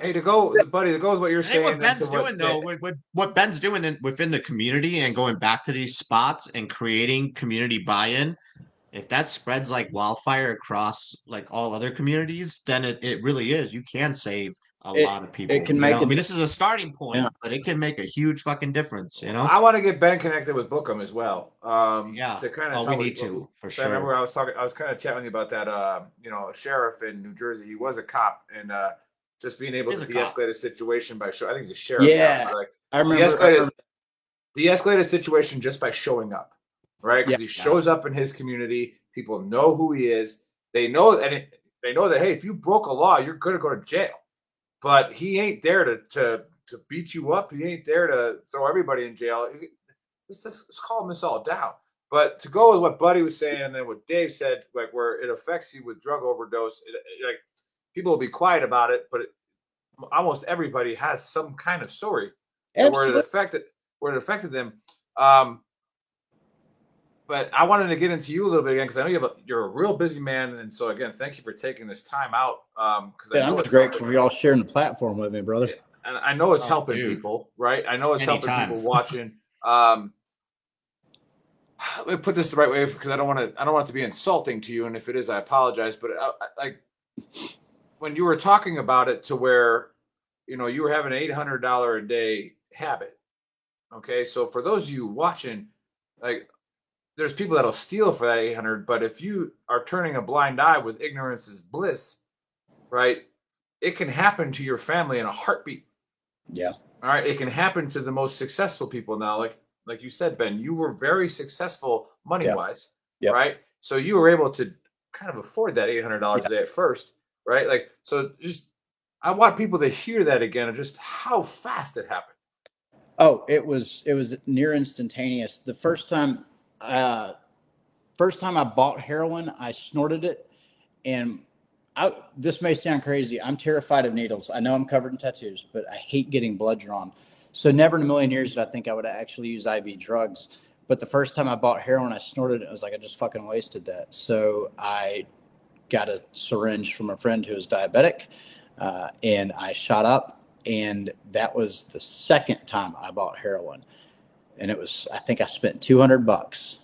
Hey, to go, buddy, to go with what you're I think saying. what Ben's to what- doing though, what, what, what Ben's doing in, within the community and going back to these spots and creating community buy-in, if that spreads like wildfire across like all other communities, then it, it really is. You can save a It- lot of people. it can make know? a I mean, this is a starting point, Yeah. but it can make a huge fucking difference. You know? I want to get Ben connected with Bookham as well. Um, Yeah. to kind of. Oh, of we need to, for sure. I remember. I was talking. I was kind of chatting about that. Uh, you know, a sheriff in New Jersey. He was a cop, and uh, just being able He's to a de-escalate a situation by show. I think he's a sheriff. Yeah, but, like I remember- I de-escalate, remember- de-escalate a situation just by showing up, right? Because Yeah. he shows up in his community. People know who he is. They know, and it, they know that hey, if you broke a law, you're going to go to jail. But he ain't there to to to beat you up. He ain't there to throw everybody in jail. He- Let's just let's calm this all down. But to go with what Buddy was saying and then what Dave said, like where it affects you with drug overdose, it, it- like people will be quiet about it, but it, almost everybody has some kind of story where it affected where it affected them. Um, but I wanted to get into you a little bit again because I know you have a, you're a real busy man, and so again, thank you for taking this time out. Um, because Yeah, I I'm just grateful for y'all sharing the platform with me, brother. and I know it's Oh, helping dude. people, right? I know it's Anytime. helping people watching. Um, let me put this the right way because I don't want to. I don't want it to be insulting to you, and if it is, I apologize. But I, I- like when you were talking about it, to where you know you were having an eight hundred dollar a day habit. Okay, so for those of you watching, like there's people that'll steal for that 800 but if you are turning a blind eye with ignorance is bliss right? It can happen to your family in a heartbeat. Yeah. all right? It can happen to the most successful people now. Like like you said ben you were very successful money wise Yep. right? So you were able to kind of afford that $800 a day at first right like so just i want people to hear that again of just how fast it happened Oh, it was it was near instantaneous. The first time, uh, first time I bought heroin, I snorted it, and I. This may sound crazy. I'm terrified of needles. I know I'm covered in tattoos, but I hate getting blood drawn. So never in a million years did I think I would actually use IV drugs. But the first time I bought heroin, I snorted it. I was like, I just fucking wasted that. So I got a syringe from a friend who was diabetic, uh, and I shot up. And that was the second time I bought heroin, and it was I think I spent two hundred bucks.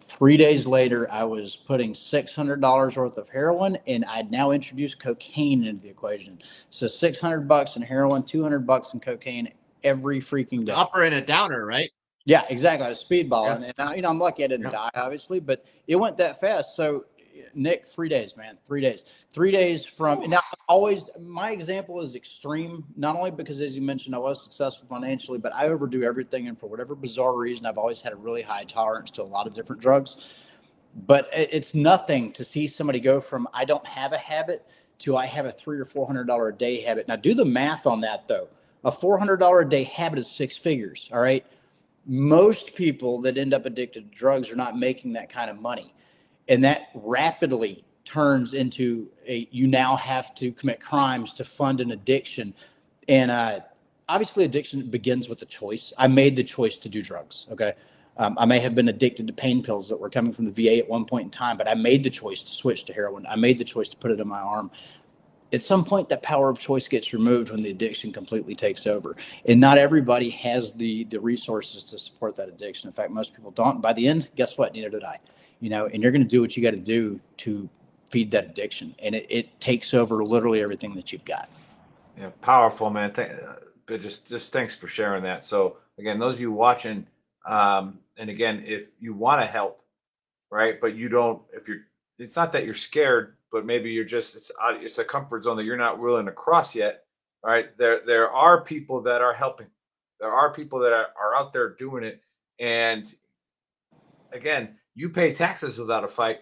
Three days later, I was putting six hundred dollars worth of heroin, and I'd now introduced cocaine into the equation. So six hundred bucks in heroin, two hundred bucks in cocaine every freaking day. Upper and a downer, right? Yeah, exactly. I was speedballing, and I, you know I'm lucky I didn't die, obviously, but it went that fast. So, Nick, three days, man, three days, three days from now. Always, my example is extreme, not only because, as you mentioned, I was successful financially, but I overdo everything, and for whatever bizarre reason, I've always had a really high tolerance to a lot of different drugs. But it's nothing to see somebody go from I don't have a habit to I have a three or four hundred dollar a day habit. Now, do the math on that though. A four hundred dollar a day habit is six figures. All right most people that end up addicted to drugs are not making that kind of money and that rapidly turns into a you now have to commit crimes to fund an addiction. And uh, obviously addiction begins with a choice. I made the choice to do drugs okay? Um, i may have been addicted to pain pills that were coming from the va at one point in time but i made the choice to switch to heroin. I made the choice to put it in my arm. At some point that power of choice gets removed when the addiction completely takes over. And not everybody has the the resources to support that addiction. In fact most people don't. By the end guess what? Neither did i you know and you're going to do what you got to do to feed that addiction, and it, it takes over literally everything that you've got. Yeah, powerful, man. Uh, but just just thanks for sharing that. So again, those of you watching, um, and again, if you want to help, right, but you don't, if you're, it's not that you're scared, but maybe you're just it's it's a comfort zone that you're not willing to cross yet. Right there, there are people that are helping. There are people that are, are out there doing it, and again, you pay taxes without a fight.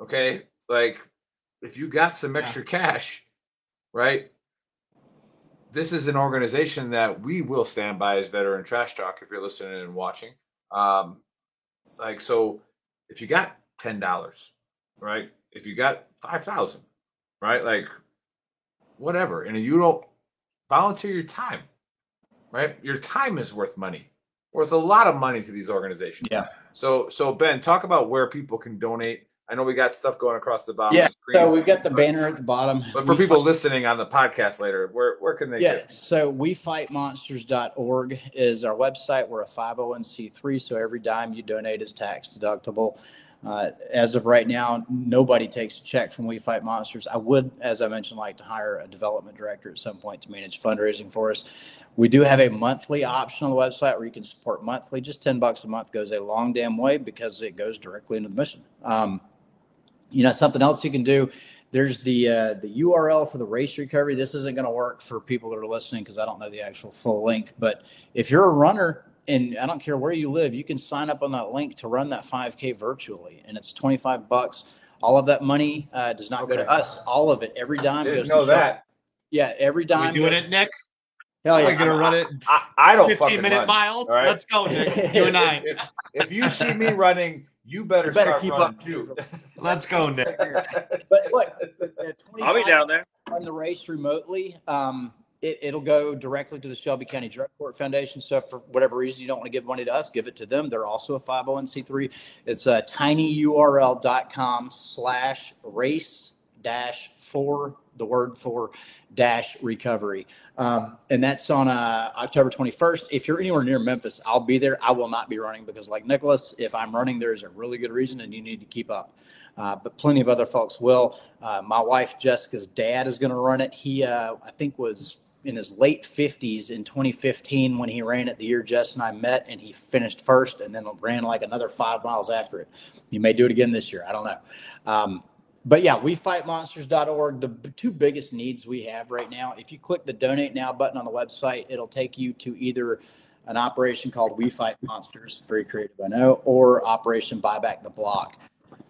Okay, like if you got some extra cash, right? this is an organization that we will stand by as veteran trash talk if you're listening and watching um like so if you got ten dollars right if you got five thousand right like whatever and you don't volunteer your time right your time is worth money worth a lot of money to these organizations Yeah. so so ben talk about where people can donate i know we got stuff going across the bottom Yeah, the so we've got the banner at the bottom. but for We people fight- listening on the podcast later where where can they yeah, get so wefightmonsters.org is our website. We're a 501c3, so every dime you donate is tax deductible. Uh, as of right now, nobody takes a check from We Fight Monsters. I would, as I mentioned, like to hire a development director at some point to manage fundraising for us. We do have a monthly option on the website where you can support monthly. Just 10 bucks a month goes a long damn way because it goes directly into the mission. Um, you know something else you can do there's the uh, the url for the race recovery this isn't going to work for people that are listening because i don't know the actual full link but if you're a runner and i don't care where you live you can sign up on that link to run that 5k virtually and it's 25 bucks all of that money uh, does not go to us all of it every dime Didn't goes know to Sharp. that. yeah every dime doing goes- it, Nick? Hell yeah. We're gonna run it. I, I don't 15 fucking minute run, miles. all right? Let's go, Nick. You and I. If, if you see me running, you better, You better start keep running up. too. Let's go, Nick. [laughs] but look, the, the I'll be down there. Run the race remotely. Um, it, it'll go directly to the Shelby County Drug Court Foundation. So, for whatever reason you don't want to give money to us, give it to them. They're also a 501c3. It's uh, tinyurl.com slash race dash for the word for dash recovery. Um, and that's on uh, October 21st. If you're anywhere near Memphis, I'll be there. I will not be running because, like Nicholas, if I'm running, there's a really good reason and you need to keep up. Uh, but plenty of other folks will. Uh, my wife Jessica's dad is going to run it. He, uh, I think, was in his late 50s in 2015 when he ran it the year Jess and I met, and he finished first and then ran like another five miles after it. He may do it again this year. I don't know. Um, but yeah, we fightmonsters.org. The two biggest needs we have right now, if you click the donate now button on the website, it'll take you to either an operation called We Fight Monsters, very creative, I know, or Operation Buy Back the Block.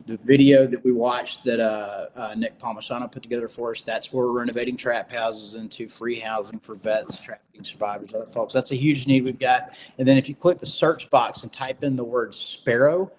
The video that we watched that uh, uh, Nick Palmisano put together for us, that's where we're renovating trap houses into free housing for vets, trafficking survivors, other folks. That's a huge need we've got. And then if you click the search box and type in the word Sparrow,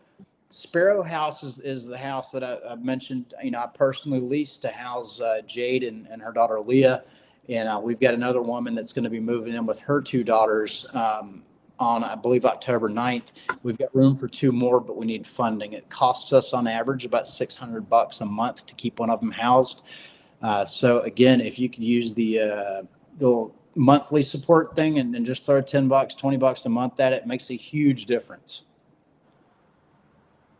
Sparrow House is, is the house that I, I mentioned. You know, I personally leased to house uh, Jade and, and her daughter Leah, and uh, we've got another woman that's going to be moving in with her two daughters um, on, I believe, October 9th. We've got room for two more, but we need funding. It costs us on average about 600 bucks a month to keep one of them housed. Uh, so again, if you could use the uh, the little monthly support thing and, and just throw 10 bucks, 20 bucks a month at it, it makes a huge difference.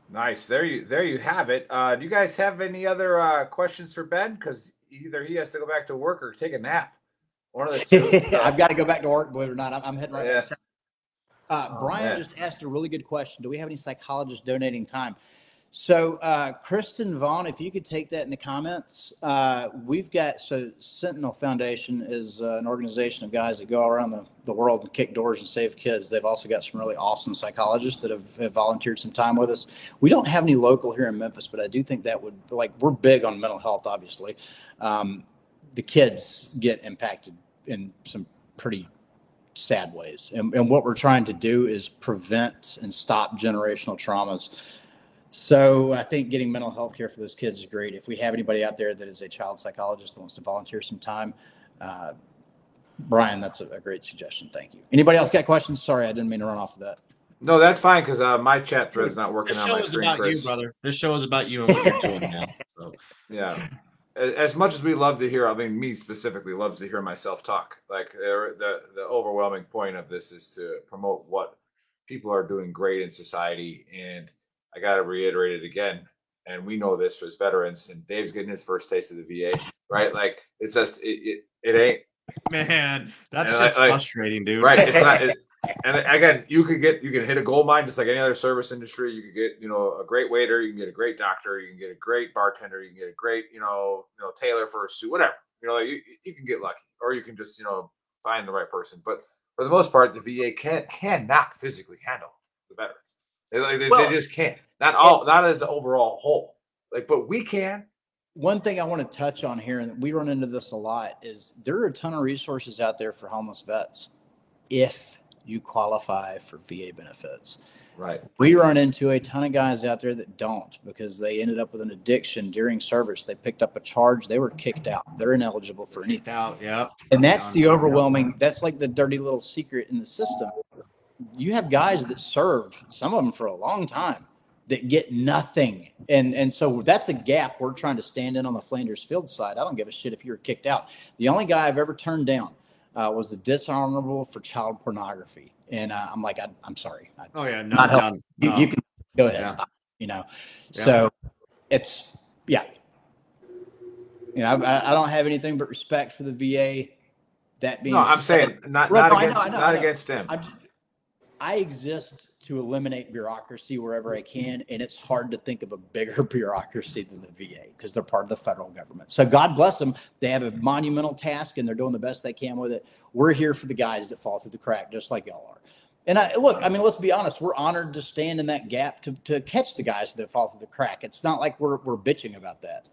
Nice. There you there you have it. Uh, do you guys have any other uh, questions for Ben? Because either he has to go back to work or take a nap. One of the two. [laughs] I've got to go back to work, believe it or not. I'm, I'm heading right Yeah. back. Uh, Oh, Brian man. just asked a really good question. Do we have any psychologists donating time? So, uh, Kristen Vaughn, if you could take that in the comments, uh, we've got so Sentinel Foundation is uh, an organization of guys that go around the, the world and kick doors and save kids. They've also got some really awesome psychologists that have, have volunteered some time with us. We don't have any local here in Memphis, but I do think that would like we're big on mental health, obviously. Um, the kids get impacted in some pretty sad ways. And, and what we're trying to do is prevent and stop generational traumas. So I think getting mental health care for those kids is great. If we have anybody out there that is a child psychologist that wants to volunteer some time, uh, Brian, that's a, a great suggestion. Thank you. Anybody else got questions? Sorry, I didn't mean to run off of that. No, that's fine because uh, my chat thread's not working This on show my is screen, about Chris. you, brother. This show is about you and what you're doing now. So. [laughs] Yeah. As much as we love to hear, I mean, me specifically loves to hear myself talk. Like the the overwhelming point of this is to promote what people are doing great in society. And I got to reiterate it again: and we know this as veterans. And Dave's getting his first taste of the VA, right? Like it's just it it, it ain't Man, that's like- frustrating, dude. right. It's not. It, and again, you could get you can hit a gold mine just like any other service industry. You could get you know a great waiter, you can get a great doctor, you can get a great bartender, you can get a great you know you know tailor for a suit, whatever. You know, you you can get lucky, or you can just you know find the right person. But for the most part, the VA can cannot physically handle the veterans. They, they, Well, they just can't. Not all. Not as the overall whole. Like, but we can. One thing I want to touch on here, and we run into this a lot, is there are a ton of resources out there for homeless vets if you qualify for VA benefits. Right. We run into a ton of guys out there that don't because they ended up with an addiction during service. They picked up a charge, they were kicked out. They're ineligible for anything. Out, yep. And that's the overwhelming, that's like the dirty little secret in the system. You have guys that serve, some of them for a long time, that get nothing. And and so that's a gap we're trying to stand in on the Flanders Field side. I don't give a shit if you were kicked out. The only guy I've ever turned down uh, was the dishonorable for child pornography. And uh, I'm like, I, I'm sorry. I, Oh yeah, no, not no, helping. You, no. you can go ahead. Yeah. You know, Yeah. so it's yeah. You know, I, I don't have anything but respect for the VA. That being, No, I'm said- saying not Right, not no, I know, against I know, not against them. I'm just- I exist to eliminate bureaucracy wherever I can, and it's hard to think of a bigger [laughs] bureaucracy than the VA because they're part of the federal government. So God bless them; they have a monumental task, and they're doing the best they can with it. We're here for the guys that fall through the crack, just like y'all are. And I look, I mean, let's be honest, we're honored to stand in that gap to, to catch the guys that fall through the crack. It's not like we're we're bitching about that.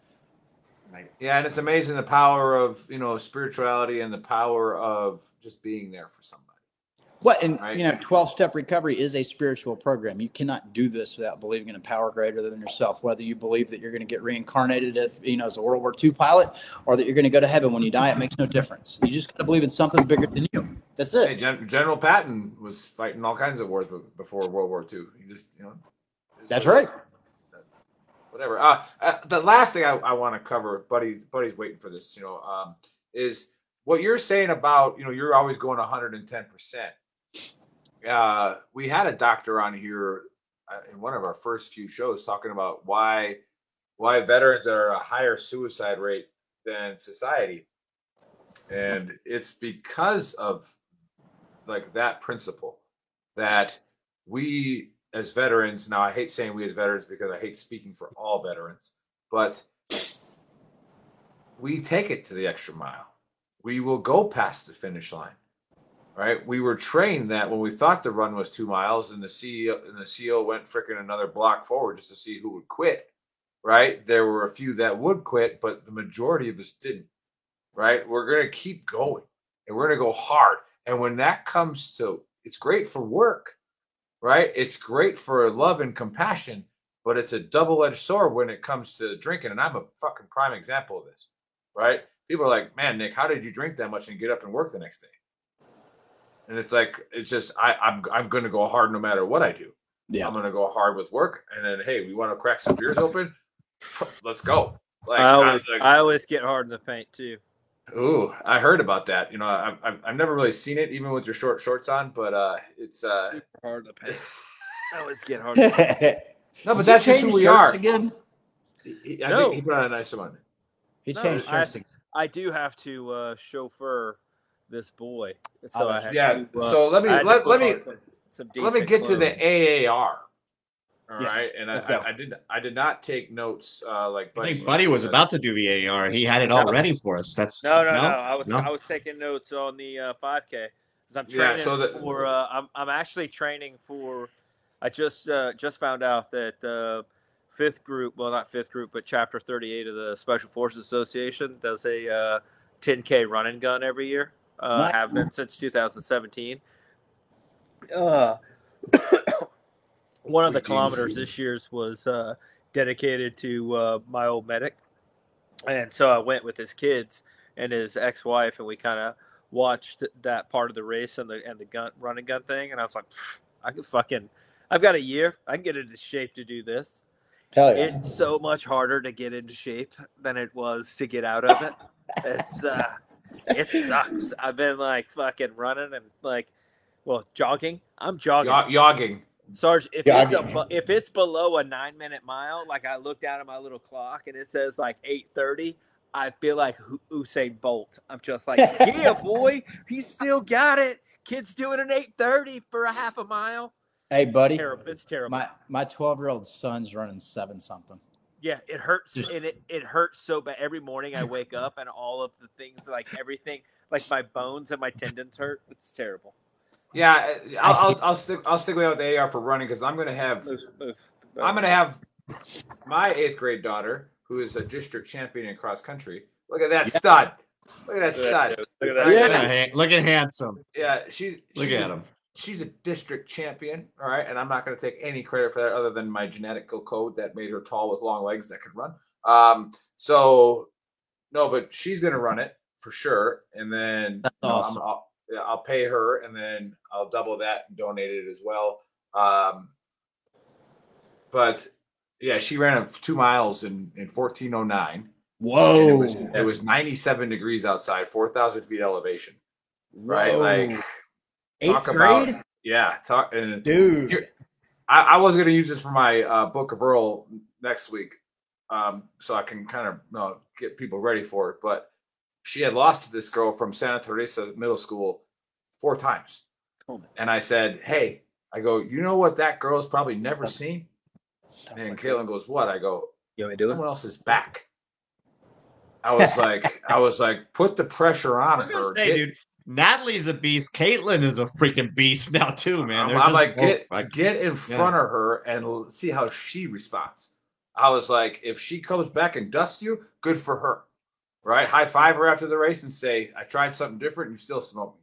Yeah, and it's amazing the power of you know spirituality and the power of just being there for somebody. What and Right. you know, twelve step recovery is a spiritual program. You cannot do this without believing in a power greater than yourself. Whether you believe that you're going to get reincarnated, as, you know, as a World War II pilot, or that you're going to go to heaven when you die, it makes no difference. You just got to believe in something bigger than you. That's it. Hey, Gen- General Patton was fighting all kinds of wars before World War II. He just you know. That's right. Whatever. Uh, uh, the last thing I, I want to cover, buddy's buddy's waiting for this. You know, um, is what you're saying about you know you're always going 110 percent. Uh, we had a doctor on here uh, in one of our first few shows talking about why why veterans are a higher suicide rate than society, and it's because of like that principle that we as veterans now i hate saying we as veterans because i hate speaking for all veterans but we take it to the extra mile. We will go past the finish line right? We were trained that when we thought the run was two miles and the ceo and the ceo went freaking another block forward just to see who would quit right? There were a few that would quit but the majority of us didn't right? We're to keep going and we're to go hard. And when that comes to it's great for work right? It's great for love and compassion but it's a double-edged sword when it comes to drinking. And i'm a fucking prime example of this right? People are like man nick how did you drink that much and get up and work the next day and it's like it's just I, I'm I'm gonna go hard no matter what I do. Yeah. I'm gonna go hard with work, and then hey, we want to crack some beers open. [laughs] Let's go. Like I I always, was like, I always get hard in the paint too. ooh, I heard about that. You know, I, I've I've never really seen it, even with your short shorts on, but uh, it's uh, hard to paint. [laughs] I always get hard. in the paint. no, but Did that's just who we are. Again, He- I No. think he put on a nice one. he No, changed I, shirts. again. I do have to uh, chauffeur this boy. So Oh, I had Yeah. to, uh, So let me I had to let, let me some, some let me decent get to the. AAR. All Yes, right, and I. I, I did I did not take notes uh, like I Buddy. think Buddy was about to do VAR. He had it all No. ready for us. That's No, no, no. I was No? I was taking notes on the uh, 5K. 'Cause I'm Yeah, so that- for. Uh, I'm I'm actually training for. I just uh, just found out that uh, fifth group, well, not fifth group, but chapter 38 of the Special Forces Association does a uh, 10K run and gun every year. Uh, Nice. Have been since 2017. Uh, one of the kilometers this year's was uh, dedicated to uh, my old medic, and so I went with his kids and his ex-wife, and we kind of watched that part of the race and the and the gun running gun thing, and I was like, I can fucking, I've got a year, I can get into shape to do this. Hell yeah. It's so much harder to get into shape than it was to get out of it. It's uh, it sucks. I've been like fucking running and like, well, jogging. I'm jogging. Yo- yogging. Sarge, if Yeah, I it's a, if it's below a nine minute mile, like I looked down at my little clock and it says like eight thirty, I feel like Hu- Usain Bolt. I'm just like, [laughs] yeah, boy, he still got it. Kid's doing an eight thirty for a half a mile. Hey, buddy. Terrible. It's terrible. My my twelve year old son's running seven something. Yeah, it hurts and it, it hurts so bad. Every morning I wake up and all of the things like everything like my bones and my tendons hurt. It's terrible. Yeah, I'll, I'll, I'll stick. I'll stick with the AR for running because I'm gonna have. I'm gonna have my eighth grade daughter, who is a district champion in cross country. Look at that stud. Look at that Look at stud. that, look at that. Right? Look at ha- look at handsome. Yeah, she's. Look she's at him. She's a district champion, all right, and I'm not going to take any credit for that other than my genetical code that made her tall with long legs that could run. Um, so no, but she's going to run it for sure, and then you know, awesome. I'll, I'll pay her, and then I'll double that and donate it as well. Um, but yeah, she ran two miles in in 1409. Whoa. It was, it was 97 degrees outside, 4,000 feet elevation. Right, Whoa. like Eighth talk about grade? yeah, talk and Dude. here- I, I was gonna use this for my uh, book of Earl next week, um, so I can kind of uh, get people ready for it. But she had lost to this girl from Santa Teresa Middle School four times, and I said, "Hey, I go, you know what that girl's probably never seen." And Caitlin goes, "What?" I go, "You want me to do Someone else's back." I was like, I was like, put the pressure on I was gonna her. say, Get- dude, Natalie's a beast. Caitlin is a freaking beast now too, man. I'm, They're I'm just like, get like- get in Yeah. front of her and see how she responds. I was like, if she comes back and dusts you, good for her, right? High five her after the race and say, I tried something different. And You still smoke me,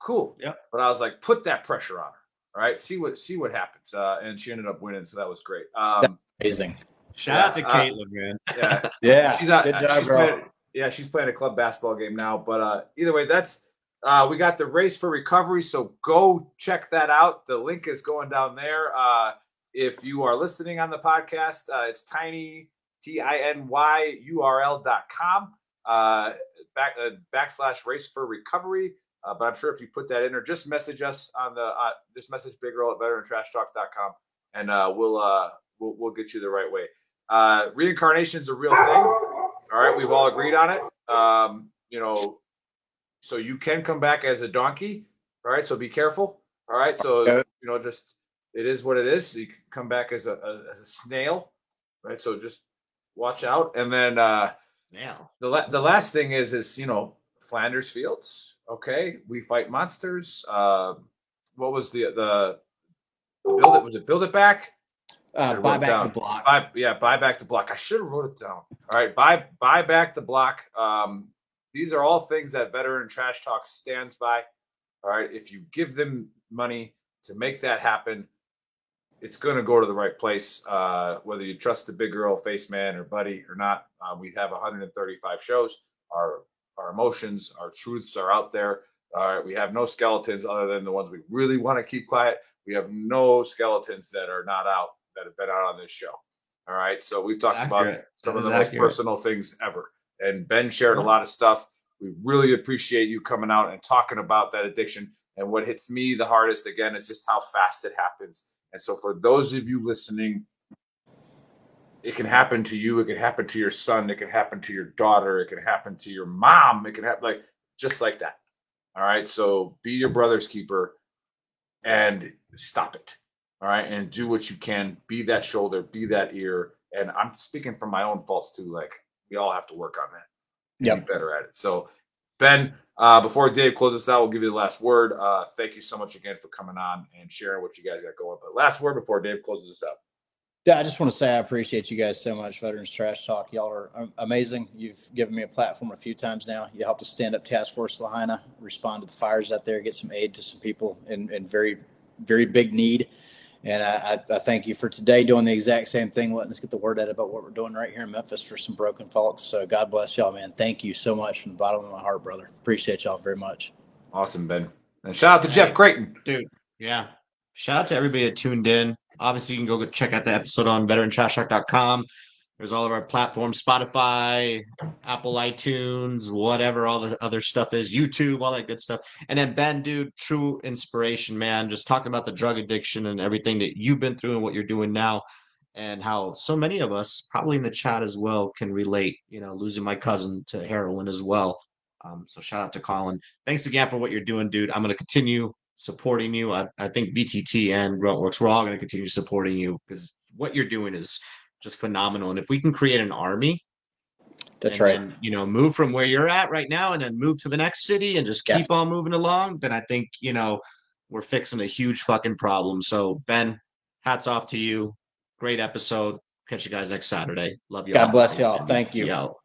cool. Yeah. But I was like, put that pressure on her, all right? See what see what happens. Uh, and she ended up winning, so that was great. Um, amazing. Shout out to uh, Caitlin, man. [laughs] yeah, Yeah, She's uh, good job, she's girl. playing, yeah, she's playing a club basketball game now. But uh, either way, that's uh, we got the race for recovery. So go check that out. The link is going down there. Uh, if you are listening on the podcast, uh, it's tiny t i n y u r l dot com uh, back uh, backslash race for recovery. Uh, but I'm sure if you put that in or just message us on the uh, just message Big Earl at veterantrashtalk.com and uh, we'll uh, we'll we'll get you the right way. Uh, reincarnation is a real thing. All right, we've all agreed on it. Um, you know, so you can come back as a donkey. All right, so be careful. All right, so Okay. you know, just it is what it is. You can come back as a, a as a snail. Right, so just watch out. And then uh, Now, the la- the last thing is is you know Flanders Fields. Okay, we fight monsters. Uh, what was the the build it? Was it build it back? Uh, buy it back down. the block. Buy, yeah, buy back the block. I should have wrote it down. All right, buy buy back the block. Um, these are all things that veteran trash talk stands by. All right, if you give them money to make that happen, it's going to go to the right place. Uh, whether you trust the big Earl, face man, or buddy or not, uh, we have 135 shows. Our our emotions, our truths are out there. All right, we have no skeletons other than the ones we really want to keep quiet. We have no skeletons that are not out that have been out on this show. All right, so we've talked about some That of the is most personal things ever, and Ben shared a lot of stuff. We really appreciate you coming out and talking about that addiction. And what hits me the hardest again is just how fast it happens. And so, for those of you listening, it can happen to you. It can happen to your son. It can happen to your daughter. It can happen to your mom. It can happen like just like that. All right. So be your brother's keeper and stop it. All right. And do what you can. Be that shoulder, be that ear. And I'm speaking from my own faults too. Like we all have to work on that. Yep. Be better at it. So, Ben, uh, before Dave closes us out, we'll give you the last word. Uh, thank you so much again for coming on and sharing what you guys got going. But last word before Dave closes us out. Yeah, I just want to say I appreciate you guys so much, Veterans Trash Talk. Y'all are amazing. You've given me a platform a few times now. You helped us stand up Task Force Lahaina, respond to the fires out there, get some aid to some people in, in very, very big need. And I, I, I thank you for today doing the exact same thing, letting us get the word out about what we're doing right here in Memphis for some broken folks. So God bless y'all, man. Thank you so much from the bottom of my heart, brother. Appreciate y'all very much. Awesome, Ben. And shout out to Jeff Creighton. dude. Yeah. Shout out to everybody that tuned in. Obviously, you can go check out the episode on veterantrashtalk.com. There's all of our platforms, Spotify, Apple iTunes, whatever all the other stuff is, YouTube, all that good stuff. And then Ben, dude, true inspiration, man. Just talking about the drug addiction and everything that you've been through and what you're doing now, and how so many of us, probably in the chat as well, can relate. You know, losing my cousin to heroin as well. Um, so shout out to Colin. Thanks again for what you're doing, dude. I'm going to continue supporting you. I, I think VTT and Gruntworks, we're all going to continue supporting you because what you're doing is just phenomenal. And if we can create an army, That's right. then, you know, move from where you're at right now and then move to the next city and just keep on moving along, then I think, you know, we're fixing a huge fucking problem. So, Ben, hats off to you. Great episode. Catch you guys next Saturday. Love you. God all. bless y'all. Thank you. Yo.